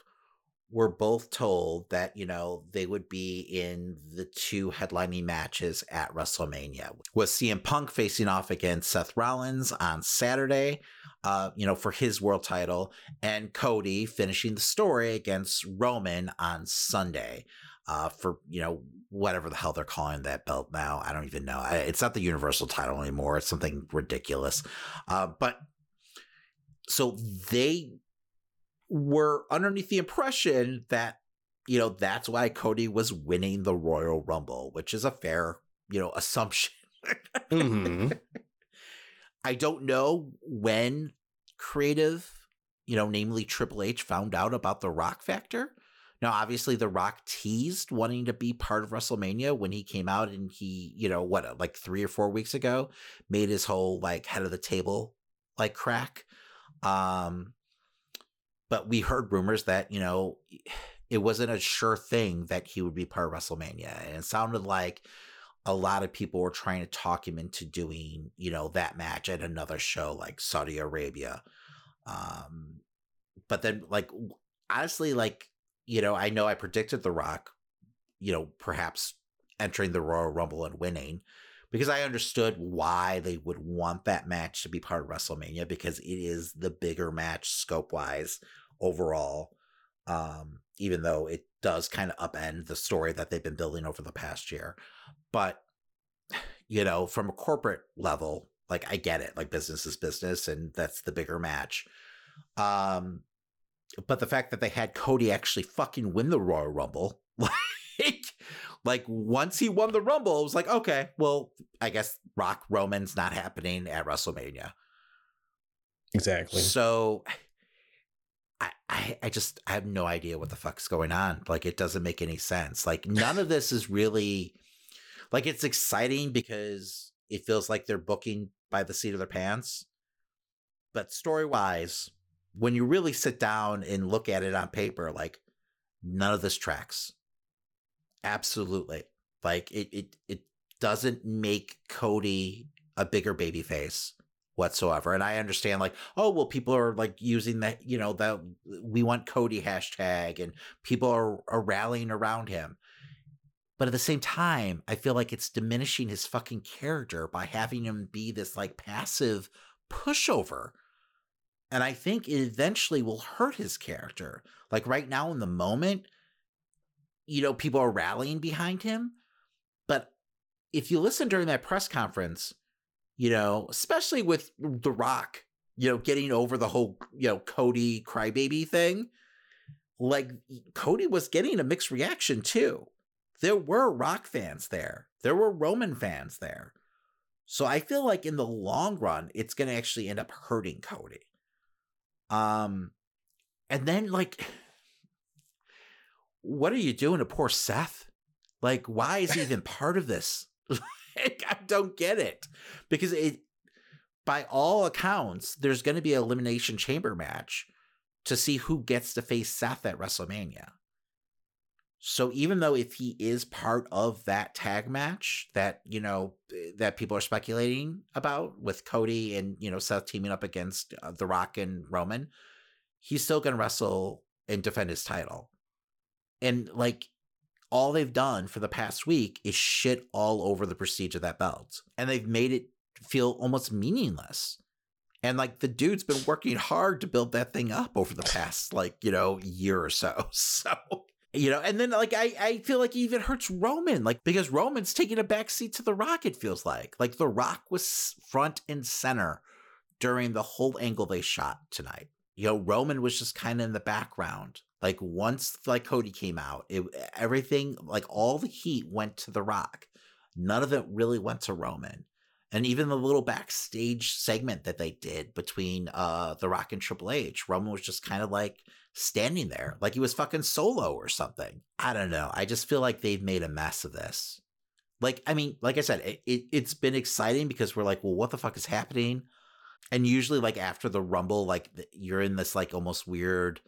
were both told that, you know, they would be in the two headlining matches at WrestleMania. With CM Punk facing off against Seth Rollins on Saturday, uh, you know, for his world title, and Cody finishing the story against Roman on Sunday. Uh, for you know whatever the hell they're calling that belt now, I don't even know. It's not the Universal title anymore. It's something ridiculous. Uh, but so they were underneath the impression that you know that's why Cody was winning the Royal Rumble, which is a fair you know assumption. mm-hmm. I don't know when creative, you know, namely Triple H, found out about the Rock Factor. Now, obviously, The Rock teased wanting to be part of WrestleMania when he came out and he, you know, what, like three or four weeks ago, made his whole like head of the table like crack. Um, but we heard rumors that, you know, it wasn't a sure thing that he would be part of WrestleMania. And it sounded like a lot of people were trying to talk him into doing, you know, that match at another show like Saudi Arabia. Um, but then, like, honestly, like, you know, I know I predicted The Rock, you know, perhaps entering the Royal Rumble and winning because I understood why they would want that match to be part of WrestleMania because it is the bigger match scope wise overall. Um, even though it does kind of upend the story that they've been building over the past year. But, you know, from a corporate level, like I get it, like business is business and that's the bigger match. Um, but the fact that they had Cody actually fucking win the Royal Rumble, like, like once he won the Rumble, it was like, okay, well, I guess Rock Roman's not happening at WrestleMania. Exactly. So I, I, I just I have no idea what the fuck's going on. Like it doesn't make any sense. Like none of this is really like it's exciting because it feels like they're booking by the seat of their pants. But story wise, when you really sit down and look at it on paper, like none of this tracks. Absolutely. Like it it it doesn't make Cody a bigger baby face whatsoever. And I understand like, oh well people are like using that, you know, that we want Cody hashtag and people are, are rallying around him. But at the same time, I feel like it's diminishing his fucking character by having him be this like passive pushover. And I think it eventually will hurt his character. Like right now in the moment, you know, people are rallying behind him. But if you listen during that press conference, you know, especially with The Rock, you know, getting over the whole, you know, Cody crybaby thing, like Cody was getting a mixed reaction too. There were Rock fans there, there were Roman fans there. So I feel like in the long run, it's going to actually end up hurting Cody. Um, and then like what are you doing to poor Seth? Like, why is he even part of this? like, I don't get it. Because it, by all accounts, there's going to be an elimination chamber match to see who gets to face Seth at WrestleMania. So even though if he is part of that tag match that, you know, that people are speculating about with Cody and, you know, Seth teaming up against uh, The Rock and Roman, he's still going to wrestle and defend his title. And like all they've done for the past week is shit all over the prestige of that belt. And they've made it feel almost meaningless. And like the dude's been working hard to build that thing up over the past like, you know, year or so. So, you know, and then like I, I feel like it even hurts Roman, like because Roman's taking a back seat to the Rock, it feels like. Like the Rock was front and center during the whole angle they shot tonight. You know, Roman was just kind of in the background. Like once like Cody came out, it everything like all the heat went to The Rock. None of it really went to Roman. And even the little backstage segment that they did between uh The Rock and Triple H, Roman was just kind of like standing there, like he was fucking solo or something. I don't know. I just feel like they've made a mess of this. Like, I mean, like I said, it, it, it's been exciting because we're like, well, what the fuck is happening? And usually, like after the Rumble, like you're in this like almost weird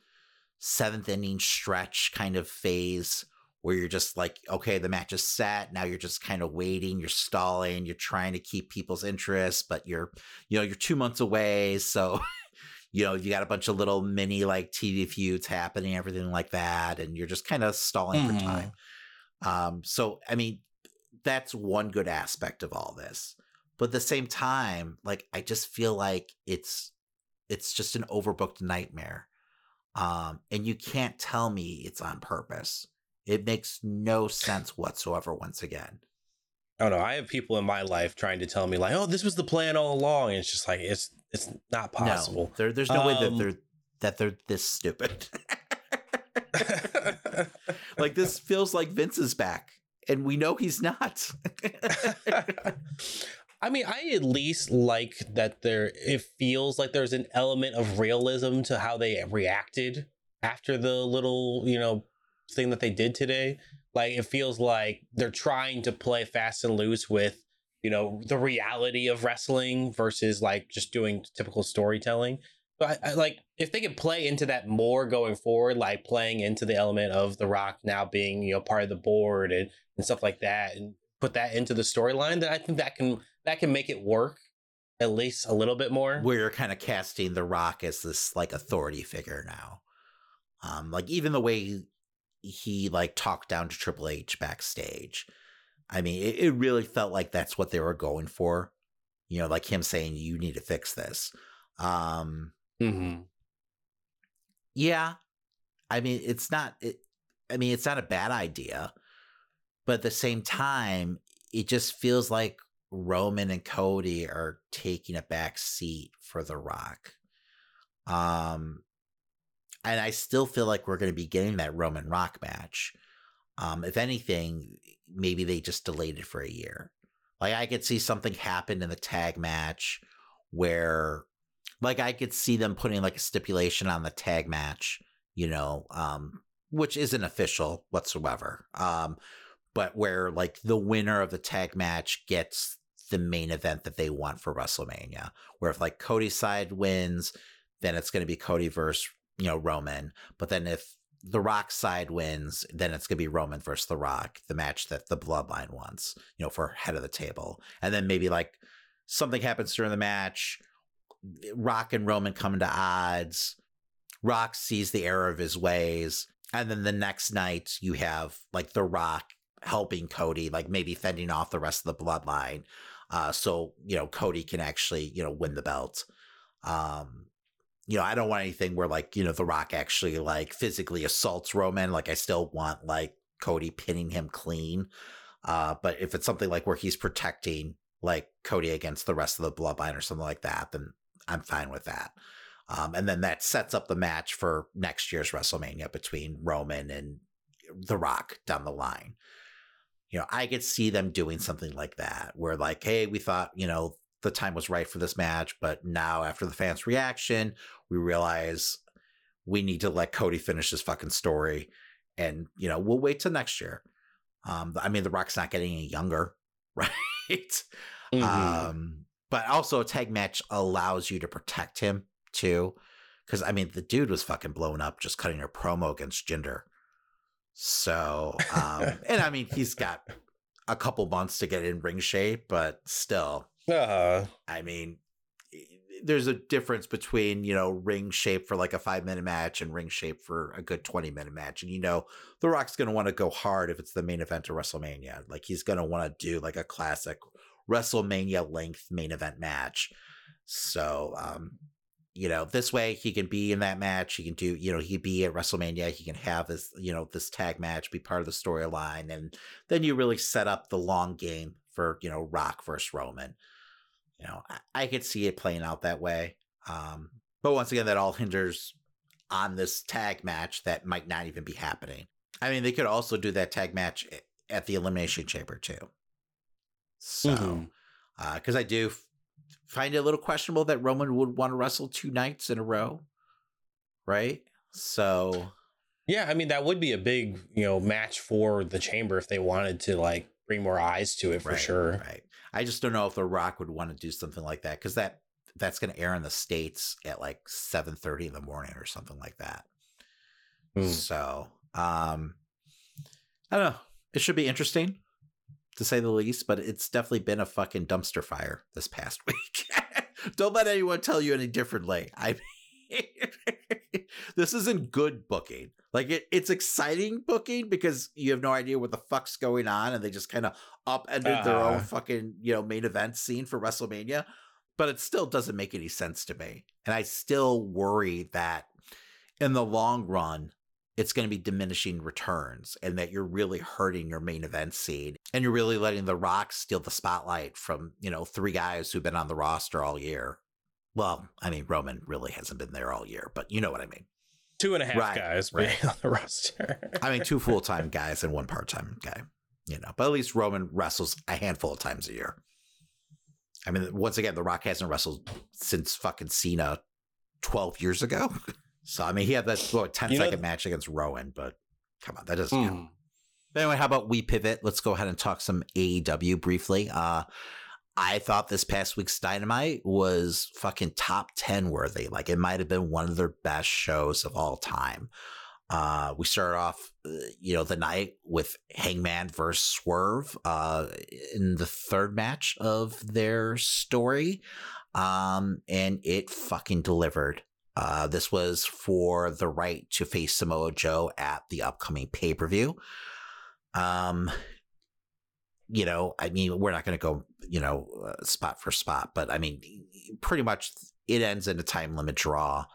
seventh inning stretch kind of phase where you're just like, okay, the match is set. Now you're just kind of waiting, you're stalling, you're trying to keep people's interest, but you're, you know, you're two months away. So, you know, you got a bunch of little mini like TV feuds happening, everything like that. And you're just kind of stalling mm-hmm. for time. Um, so, I mean, that's one good aspect of all this. But at the same time, like, I just feel like it's, it's just an overbooked nightmare um, and you can't tell me it's on purpose. It makes no sense whatsoever. Once again, I don't know. I have people in my life trying to tell me like, "Oh, this was the plan all along," and it's just like it's it's not possible. No, there, there's no um, way that um they're that they're this stupid. like this feels like Vince is back, and we know he's not. I mean, I at least like that there it feels like there's an element of realism to how they reacted after the little, you know, thing that they did today. Like it feels like they're trying to play fast and loose with, you know, the reality of wrestling versus like just doing typical storytelling. But I, I, like if they could play into that more going forward, like playing into the element of The Rock now being, you know, part of the board and, and stuff like that and put that into the storyline, then I think that can that can make it work at least a little bit more. Where you're kind of casting The Rock as this like authority figure now. Um, like even the way he, like talked down to Triple H backstage. I mean, it, it really felt like that's what they were going for. You know, like him saying, "You need to fix this." Um, mm-hmm. Yeah, I mean, it's not. It, I mean, it's not a bad idea, but at the same time, it just feels like Roman and Cody are taking a back seat for The Rock. Um, and I still feel like we're going to be getting that Roman Rock match. Um, if anything, maybe they just delayed it for a year. Like I could see something happen in the tag match where, like, I could see them putting like a stipulation on the tag match, you know, um, which isn't official whatsoever. Um, but where like the winner of the tag match gets the main event that they want for WrestleMania. Where if like Cody's side wins, then it's going to be Cody versus you know Roman. But then if the Rock side wins, then it's going to be Roman versus The Rock, the match that the Bloodline wants, you know, for head of the table. And then maybe like something happens during the match, Rock and Roman come into odds. Rock sees the error of his ways. And then the next night, you have like The Rock helping Cody, like maybe fending off the rest of the bloodline. Uh, so, you know, Cody can actually, you know, win the belt. Um, you know, I don't want anything where like, you know, The Rock actually like physically assaults Roman. Like I still want like Cody pinning him clean. Uh, but if it's something like where he's protecting like Cody against the rest of the bloodline or something like that, then I'm fine with that. Um, and then that sets up the match for next year's WrestleMania between Roman and The Rock down the line you know, I could see them doing something like that where like, hey, we thought, you know, the time was right for this match, but now after the fans' reaction, we realize we need to let Cody finish his fucking story. And, you know, we'll wait till next year. Um, I mean, The Rock's not getting any younger, right? Mm-hmm. Um, but also a tag match allows you to protect him too. Cause I mean, the dude was fucking blown up just cutting a promo against Jinder. So, um, and I mean, he's got a couple months to get in ring shape, but still, uh-huh. I mean, there's a difference between you know ring shape for like a five minute match and ring shape for a good 20 minute match and you know the rock's going to want to go hard if it's the main event of wrestlemania like he's going to want to do like a classic wrestlemania length main event match so um you know, this way he can be in that match. He can do, you know, he be at WrestleMania. He can have this, you know, this tag match, be part of the storyline. And then you really set up the long game for, you know, Rock versus Roman. You know, I, I could see it playing out that way. Um, but once again, that all hinders on this tag match that might not even be happening. I mean, they could also do that tag match at the Elimination Chamber too. So, mm-hmm. because I do f- find it a little questionable that Roman would want to wrestle two nights in a row, right? So Yeah, I mean that would be a big, you know, match for the chamber if they wanted to like bring more eyes to it for right, sure. right. I just don't know if The Rock would want to do something like that because that that's going to air in the states at like seven thirty in the morning or something like that. Hmm. So, um, I don't know. It should be interesting to say the least, but it's definitely been a fucking dumpster fire this past week. don't let anyone tell you any differently. I mean, this isn't good booking. Like it, it's exciting booking because you have no idea what the fuck's going on, and they just kind of upended their own Uh. fucking you know main event scene for WrestleMania. But it still doesn't make any sense to me, and I still worry that in the long run, it's going to be diminishing returns, and that you're really hurting your main event scene, and you're really letting The Rock steal the spotlight from you know three guys who've been on the roster all year. Well, I mean Roman really hasn't been there all year, but you know what I mean. Two and a half Right, guys right. being on the roster. I mean, two full time guys and one part time guy. You know, but at least Roman wrestles a handful of times a year. I mean, once again, The Rock hasn't wrestled since fucking Cena twelve years ago. So I mean, he had that what, 10 You know- second match against Rowan, but come on, that doesn't count. Hmm. But anyway, how about we pivot? Let's go ahead and talk some AEW briefly. Uh I thought this past week's Dynamite was fucking top 10 worthy. Like it might have been one of their best shows of all time. Uh, we started off, uh, you know, the night with Hangman versus Swerve uh, in the third match of their story. Um, and it fucking delivered. Uh, this was for the right to face Samoa Joe at the upcoming pay per view. Um, you know, I mean, we're not going to go, you know, uh, spot for spot, but I mean, pretty much it ends in a time limit draw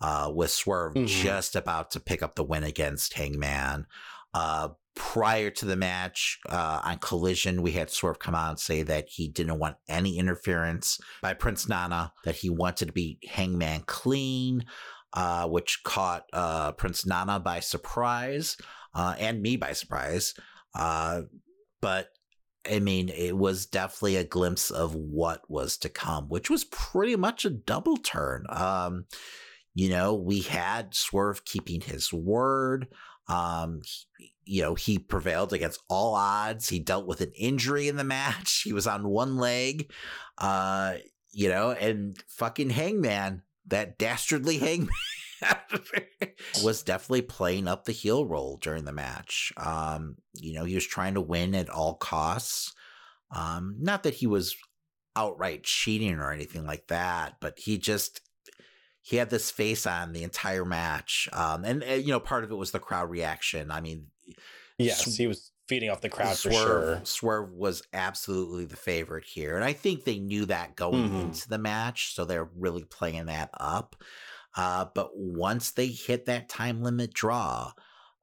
uh, with Swerve Mhm. just about to pick up the win against Hangman. Uh, prior to the match uh, on Collision, we had Swerve come out and say that he didn't want any interference by Prince Nana, that he wanted to beat Hangman clean, uh, which caught uh, Prince Nana by surprise uh, and me by surprise. Uh, but I mean, it was definitely a glimpse of what was to come, which was pretty much a double turn. Um, you know, we had Swerve keeping his word. Um, he- you know, he prevailed against all odds. He dealt with an injury in the match. He was on one leg. Uh, you know, and fucking Hangman, that dastardly Hangman. was definitely playing up the heel role during the match. Um, you know, he was trying to win at all costs. Um, not that he was outright cheating or anything like that, but he just he had this face on the entire match. Um, and, and, you know, part of it was the crowd reaction. I mean, Yes, Sw- he was feeding off the crowd for Swerve, sure. Swerve was absolutely the favorite here. And I think they knew that going Mhm. into the match. So they're really playing that up. Uh, but once they hit that time limit draw,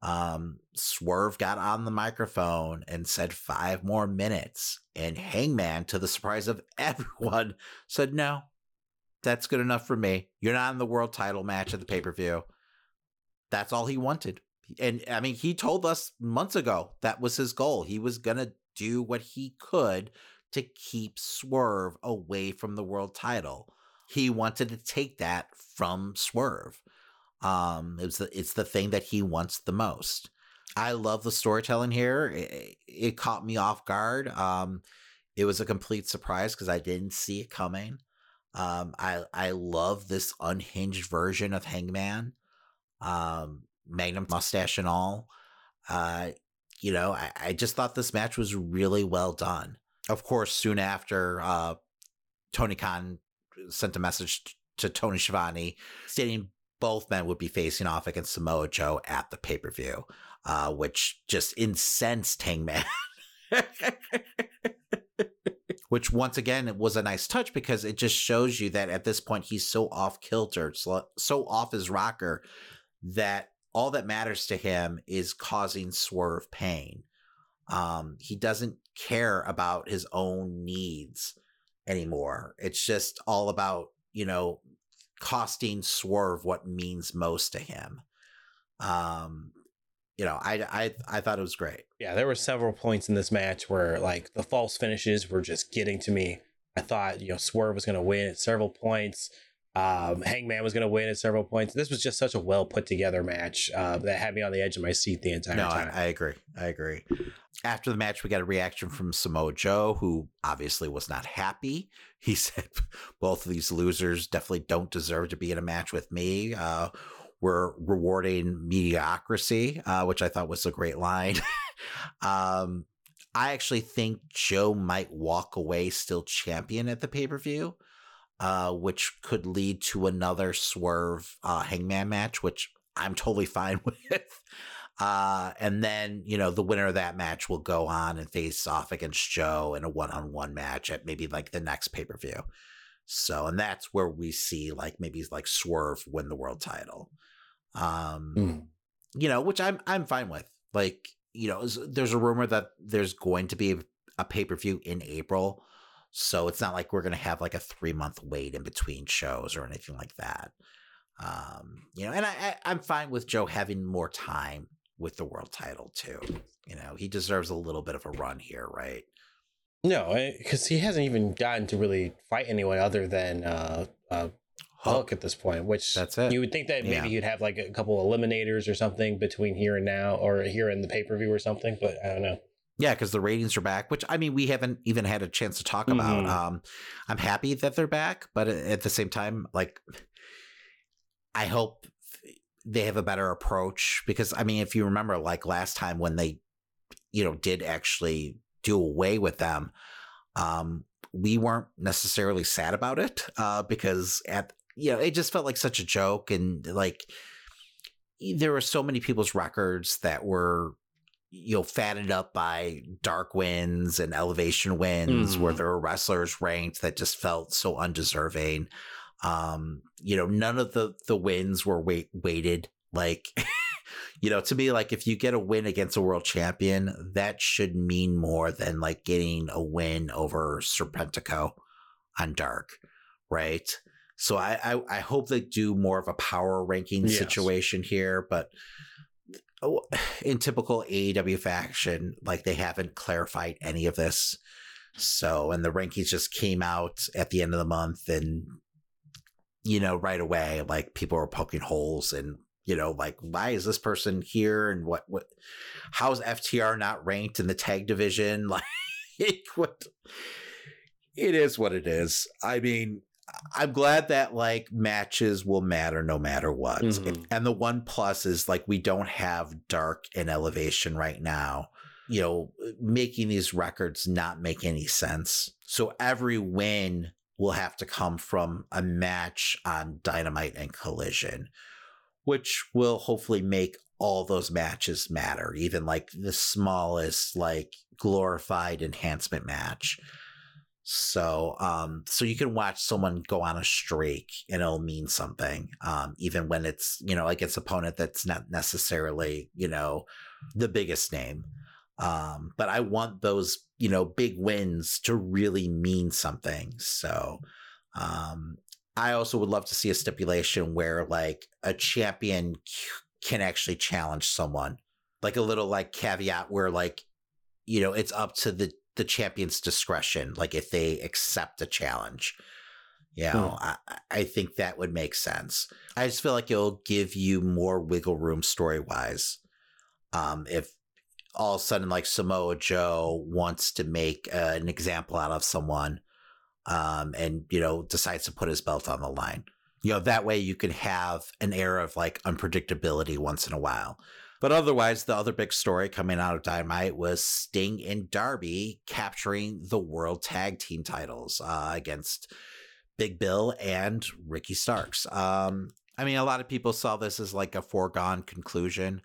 um, Swerve got on the microphone and said five more minutes. And Hangman, to the surprise of everyone, said, No, that's good enough for me. You're not in the world title match at the pay per view. That's all he wanted. And I mean, he told us months ago that was his goal. He was going to do what he could to keep Swerve away from the world title. He wanted to take that from Swerve. Um, it's the, it's the thing that he wants the most. I love the storytelling here. It, it caught me off guard. Um, it was a complete surprise because I didn't see it coming. Um, I I love this unhinged version of Hangman, um, Magnum mustache and all. Uh, you know, I, I just thought this match was really well done. Of course, soon after, uh, Tony Khan sent a message to Tony Schiavone stating both men would be facing off against Samoa Joe at the pay per view, uh, which just incensed Hangman. which once again it was a nice touch because it just shows you that at this point he's so off kilter, so, off his rocker that all that matters to him is causing Swerve pain. Um, he doesn't care about his own needs anymore. It's just all about you know costing Swerve what means most to him. Um, you know, I I I thought it was great. Yeah, there were several points in this match where like the false finishes were just getting to me I thought you know Swerve was going to win at several points. Um, Hangman was going to win at several points. This was just such a well put together match uh, that had me on the edge of my seat the entire no, time. I, I agree. I agree. After the match, we got a reaction from Samoa Joe, who obviously was not happy. He said, "Both of these losers definitely don't deserve to be in a match with me." Uh, we're rewarding mediocrity, uh, which I thought was a great line. um, I actually think Joe might walk away still champion at the pay per view, uh, which could lead to another swerve uh, hangman match, which I'm totally fine with. Uh, and then, you know, the winner of that match will go on and face off against Joe in a one on one match at maybe like the next pay per view. So, and that's where we see like maybe like Swerve win the world title. Um, Mm. you know, which I'm I'm fine with. Like, you know, there's a rumor that there's going to be a pay per view in April, so it's not like we're going to have like a three month wait in between shows or anything like that. Um, you know, and I, I I'm fine with Joe having more time with the world title too. You know, he deserves a little bit of a run here, right? No, because he hasn't even gotten to really fight anyone other than uh, uh, Hook at this point. Which That's it. You would think that maybe Yeah. he'd have like a couple eliminators or something between here and now, or here in the pay per view or something. But I don't know. Yeah, because the ratings are back, which I mean, we haven't even had a chance to talk about. Mhm. Um, I'm happy that they're back, but at the same time, like, I hope they have a better approach because I mean, if you remember, like last time when they, you know, did actually do away with them, um, we weren't necessarily sad about it uh, because at you know it just felt like such a joke and like there were so many people's records that were you know fattened up by dark wins and elevation wins where Mhm. there were wrestlers ranked that just felt so undeserving um you know none of the the wins were weight weighted like you know to me like if you get a win against a world champion that should mean more than like getting a win over serpentico on dark right so i i, I hope they do more of a power ranking Yes. situation here but Oh, in typical AEW faction, like they haven't clarified any of this. So, and the rankings just came out at the end of the month, and you know, right away, like people are poking holes and you know, like why is this person here and what what how is FTR not ranked in the tag division? Like what it is what it is. I mean, I'm glad that like matches will matter no matter what. Mhm. And the one plus is like we don't have dark and elevation right now. You know, making these records not make any sense. So every win will have to come from a match on Dynamite and Collision, which will hopefully make all those matches matter, even like the smallest, like glorified enhancement match. So, um, so you can watch someone go on a streak and it'll mean something, um, even when it's, you know, against an opponent that's not necessarily, you know, the biggest name. Um, but I want those, you know, big wins to really mean something. So, um, I also would love to see a stipulation where like a champion can actually challenge someone, like a little like caveat where like, you know, it's up to the the champion's discretion, like if they accept a challenge. You know, I, I think that would make sense. I just feel like it'll give you more wiggle room story wise. Um, if all of a sudden, like Samoa Joe wants to make uh, an example out of someone, um, and you know decides to put his belt on the line, you know that way you can have an air of like unpredictability once in a while. But otherwise, the other big story coming out of Dynamite was Sting and Darby capturing the World Tag Team titles uh, against Big Bill and Ricky Starks. Um, I mean, a lot of people saw this as like a foregone conclusion.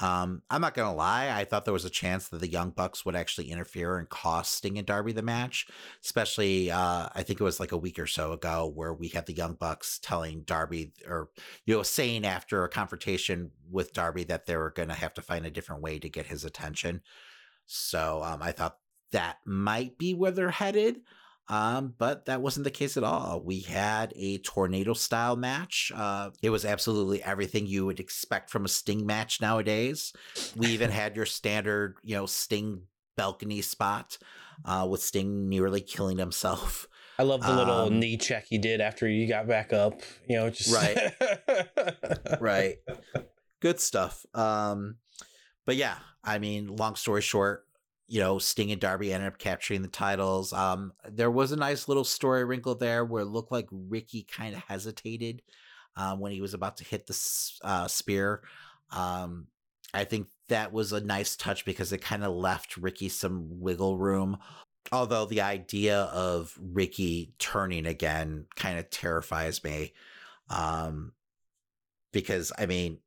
Um, I'm not gonna lie, I thought there was a chance that the Young Bucks would actually interfere and cost Sting and Darby the match. Especially, uh, I think it was like a week or so ago where we had the Young Bucks telling Darby, or you know, saying after a confrontation with Darby that they were gonna have to find a different way to get his attention. So um, I thought that might be where they're headed. Um, but that wasn't the case at all. We had a tornado style match. Uh, it was absolutely everything you would expect from a Sting match nowadays. We even had your standard, you know, Sting balcony spot uh, with Sting nearly killing himself. I love the little Um, knee check he did after he got back up. You know, just Right. right good stuff um but yeah i mean long story short you know sting and darby ended up capturing the titles um there was a nice little story wrinkle there where it looked like ricky kind of hesitated um, when he was about to hit the uh, spear um i think that was a nice touch because it kind of left ricky some wiggle room although the idea of ricky turning again kind of terrifies me um because I mean,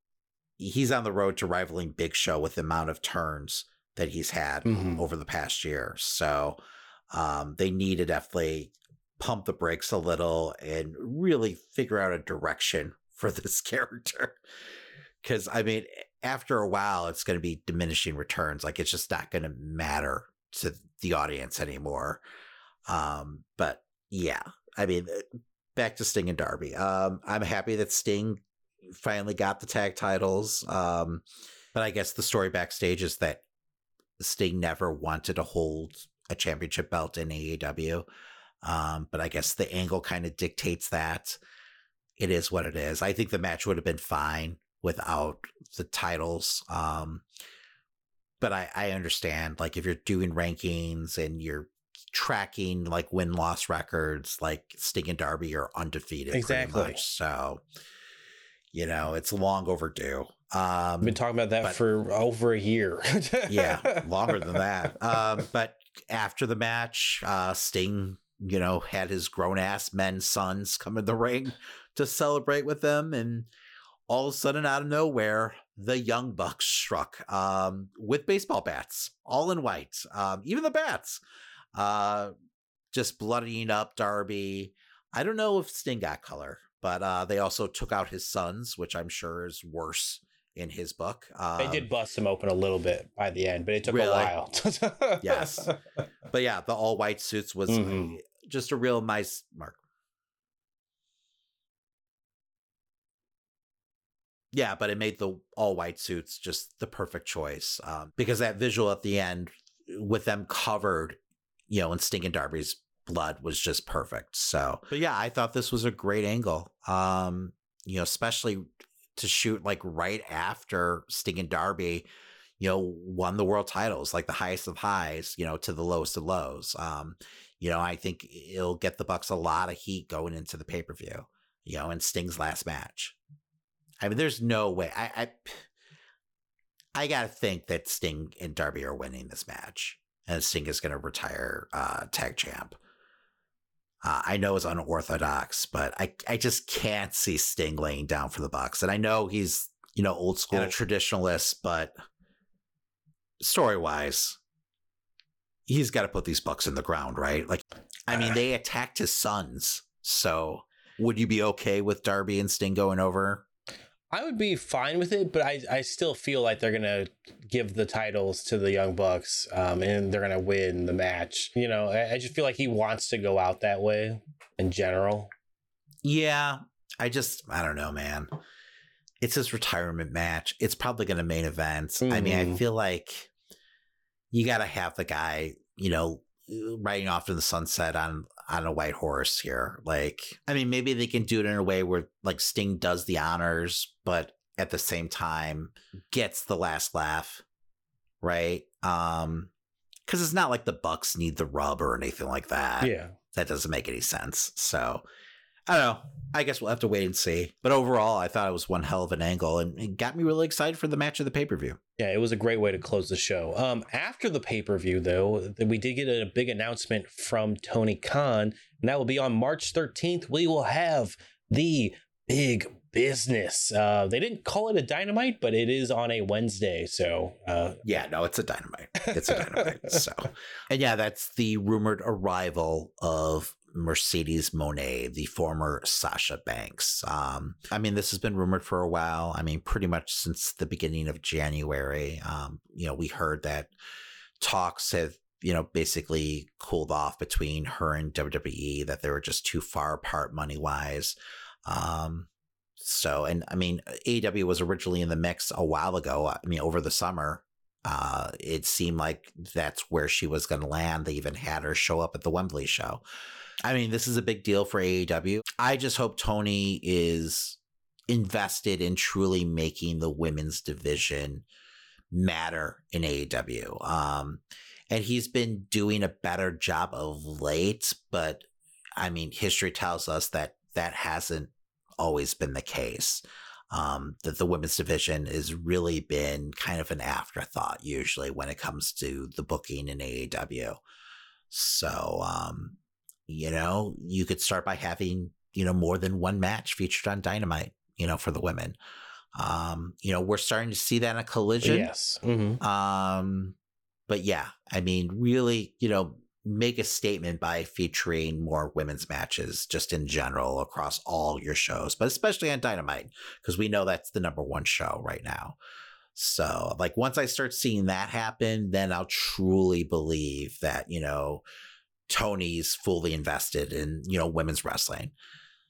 he's on the road to rivaling Big Show with the amount of turns that he's had Mhm. over the past year. So um, they need to definitely pump the brakes a little and really figure out a direction for this character. Because I mean, after a while, it's going to be diminishing returns. Like it's just not going to matter to the audience anymore. Um, but yeah, I mean, uh, back to Sting and Darby. Um, I'm happy that Sting finally got the tag titles. Um, but I guess the story backstage is that Sting never wanted to hold a championship belt in AEW. Um, but I guess the angle kind of dictates that. It is what it is. I think the match would have been fine without the titles. Um, but I, I understand, like, if you're doing rankings and you're tracking like win loss records, like Sting and Darby are undefeated. pretty Exactly. much. So, you know, it's long overdue. Um, I've been talking about that but- for over a year. yeah, longer than that. Um, but after the match, uh, Sting, you know, had his grown ass men sons come in the ring to celebrate with them, and all of a sudden, out of nowhere, the Young Bucks struck um, with baseball bats, all in white, um, even the bats, uh, just bloodying up Darby. I don't know if Sting got color, but uh, they also took out his sons, which I'm sure is worse in his book. Um, they did bust him open a little bit by the end, but it took Really? a while. Yes. but yeah, the all white suits was Mhm. just a real nice mark. Yeah, but it made the all white suits just the perfect choice um, because that visual at the end with them covered, you know, in Sting and Darby's blood was just perfect. So, but yeah, I thought this was a great angle. Um, you know, especially to shoot like right after Sting and Darby, you know, won the world titles, like the highest of highs, you know, to the lowest of lows. Um, you know, I think it'll get the Bucks a lot of heat going into the pay per view, you know, in Sting's last match. I mean, there's no way. I, I, I gotta think that Sting and Darby are winning this match, and Sting is going to retire uh, tag champ. Uh, I know it's unorthodox, but I, I just can't see Sting laying down for the Bucks. And I know he's, you know, old school and a traditionalist, but story wise, he's got to put these Bucks in the ground, right? Like, I mean, they attacked his sons. So would you be okay with Darby and Sting going over? I would be fine with it, but I, I still feel like they're gonna give the titles to the Young Bucks, um, and they're gonna win the match. You know, I, I just feel like he wants to go out that way in general. Yeah, I just I don't know, man. It's his retirement match. It's probably going to main event. I mean, I Mhm. feel like you got to have the guy, you know, riding off to the sunset on on a white horse here. Like, I mean, maybe they can do it in a way where like Sting does the honors, but at the same time gets the last laugh, right? Um, because it's not like the Bucks need the rub or anything like that Yeah. that doesn't make any sense. So I don't know. I guess we'll have to wait and see. But overall, I thought it was one hell of an angle and it got me really excited for the match of the pay per view. Yeah, it was a great way to close the show. Um, after the pay per view, though, th- we did get a big announcement from Tony Khan, and that will be on March 13th. We will have the big business. Uh, they didn't call it a dynamite, but it is on a Wednesday. So, uh, Yeah, no, it's a dynamite. It's a dynamite. so, and yeah, that's the rumored arrival of Mercedes Moné, the former Sasha Banks. Um, I mean, this has been rumored for a while. I mean, pretty much since the beginning of January. Um, you know, we heard that talks have you know basically cooled off between her and WWE that they were just too far apart money wise. Um, so, and I mean, AEW was originally in the mix a while ago. I mean, over the summer, uh, it seemed like that's where she was going to land. They even had her show up at the Wembley show. I mean, this is a big deal for AEW. I just hope Tony is invested in truly making the women's division matter in AEW. Um, and he's been doing a better job of late, but I mean, history tells us that that hasn't always been the case. Um, that the women's division has really been kind of an afterthought usually when it comes to the booking in AEW. So, um, you know, you could start by having, you know, more than one match featured on Dynamite, you know, for the women. Um, you know, we're starting to see that in a collision. Yes. Mhm. Um, but yeah, I mean, really, you know, make a statement by featuring more women's matches just in general across all your shows, but especially on Dynamite, because we know that's the number one show right now. So, like, once I start seeing that happen, then I'll truly believe that, you know, Tony's fully invested in, you know, women's wrestling.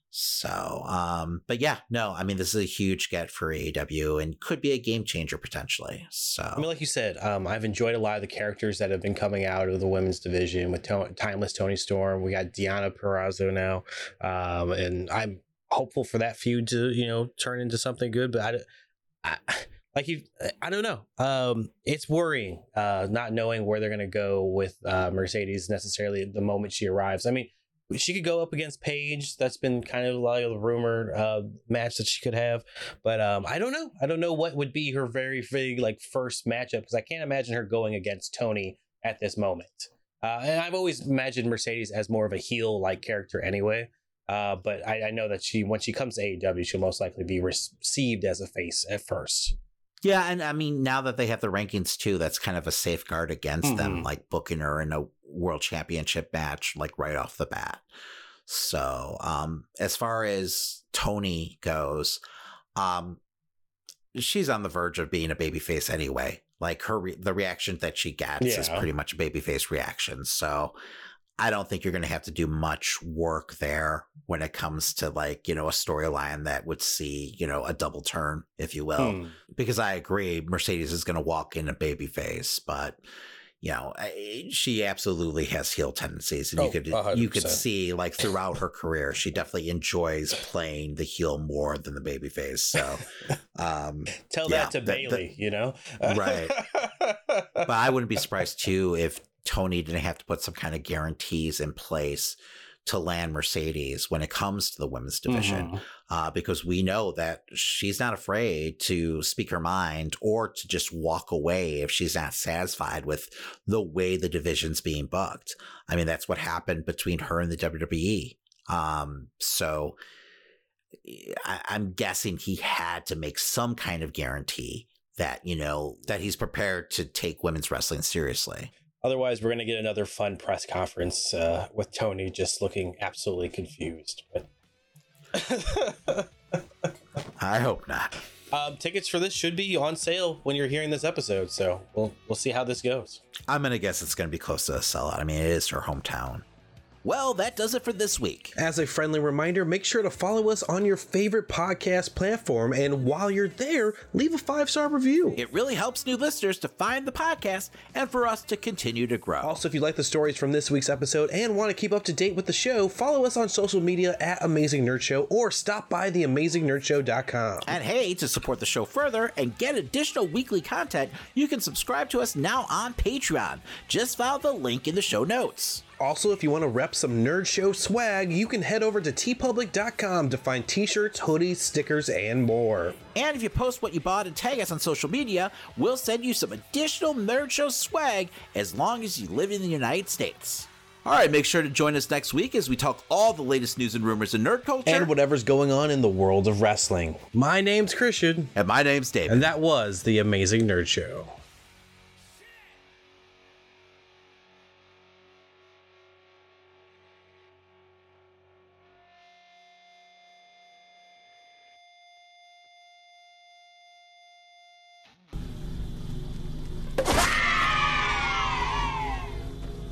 So, um, but yeah, no, I mean, this is a huge get for AEW and could be a game changer potentially. So, I mean, like you said, um, I've enjoyed a lot of the characters that have been coming out of the women's division with to- Timeless Toni Storm. We got Deonna Purrazzo now, um, and I'm hopeful for that feud to you know turn into something good. But I, I like you, I don't know. Um, it's worrying uh, not knowing where they're gonna go with uh, Mercedes necessarily the moment she arrives. I mean. She could go up against Paige. That's been kind of a rumor uh, match that she could have, but um, I don't know. I don't know what would be her very big like first matchup because I can't imagine her going against Toni at this moment. Uh, and I've always imagined Mercedes as more of a heel like character anyway. Uh, but I, I know that she when she comes to AEW, she'll most likely be received as a face at first. Yeah, and I mean now that they have the rankings too, that's kind of a safeguard against them, Mhm. like booking her in a world championship match, like right off the bat. So, um, as far as Toni goes, um, she's on the verge of being a babyface anyway. Like her, re- the reaction that she gets is pretty much a babyface reaction. So, I don't think you're going to have to do much work there when it comes to like, you know, a storyline that would see, you know, a double turn, if you will Hmm. because I agree Mercedes is going to walk in a baby face, but you know she absolutely has heel tendencies, and Oh, you could a hundred you could see like throughout her career she definitely enjoys playing the heel more than the baby face. So, um, Tell Yeah, that to that- Bayley, you know? Right. but I wouldn't be surprised too if Tony didn't have to put some kind of guarantees in place to land Mercedes when it comes to the women's division Mhm. uh, because we know that she's not afraid to speak her mind or to just walk away if she's not satisfied with the way the division's being booked. I mean, that's what happened between her and the WWE. Um, so I, I'm guessing he had to make some kind of guarantee that, you know, that he's prepared to take women's wrestling seriously. Otherwise, we're going to get another fun press conference uh, with Tony just looking absolutely confused. But I hope not. um, tickets for this should be on sale when you're hearing this episode, so we'll we'll see how this goes. I'm going to guess it's going to be close to a sellout. I mean, it is her hometown. Well, that does it for this week. As a friendly reminder, make sure to follow us on your favorite podcast platform, and while you're there, leave a five star review. It really helps new listeners to find the podcast and for us to continue to grow. Also, if you like the stories from this week's episode and want to keep up to date with the show, follow us on social media at Amazing Nerd Show or stop by theamazingnerdshow.com. And hey, to support the show further and get additional weekly content, you can subscribe to us now on Patreon. Just follow the link in the show notes. Also, if you want to rep some Nerd Show swag, you can head over to teepublic.com to find t shirts, hoodies, stickers, and more. And if you post what you bought and tag us on social media, we'll send you some additional Nerd Show swag as long as you live in the United States. All right, make sure to join us next week as we talk all the latest news and rumors in nerd culture. And whatever's going on in the world of wrestling. My name's Christian, and my name's David. and that was The Amazing Nerd Show.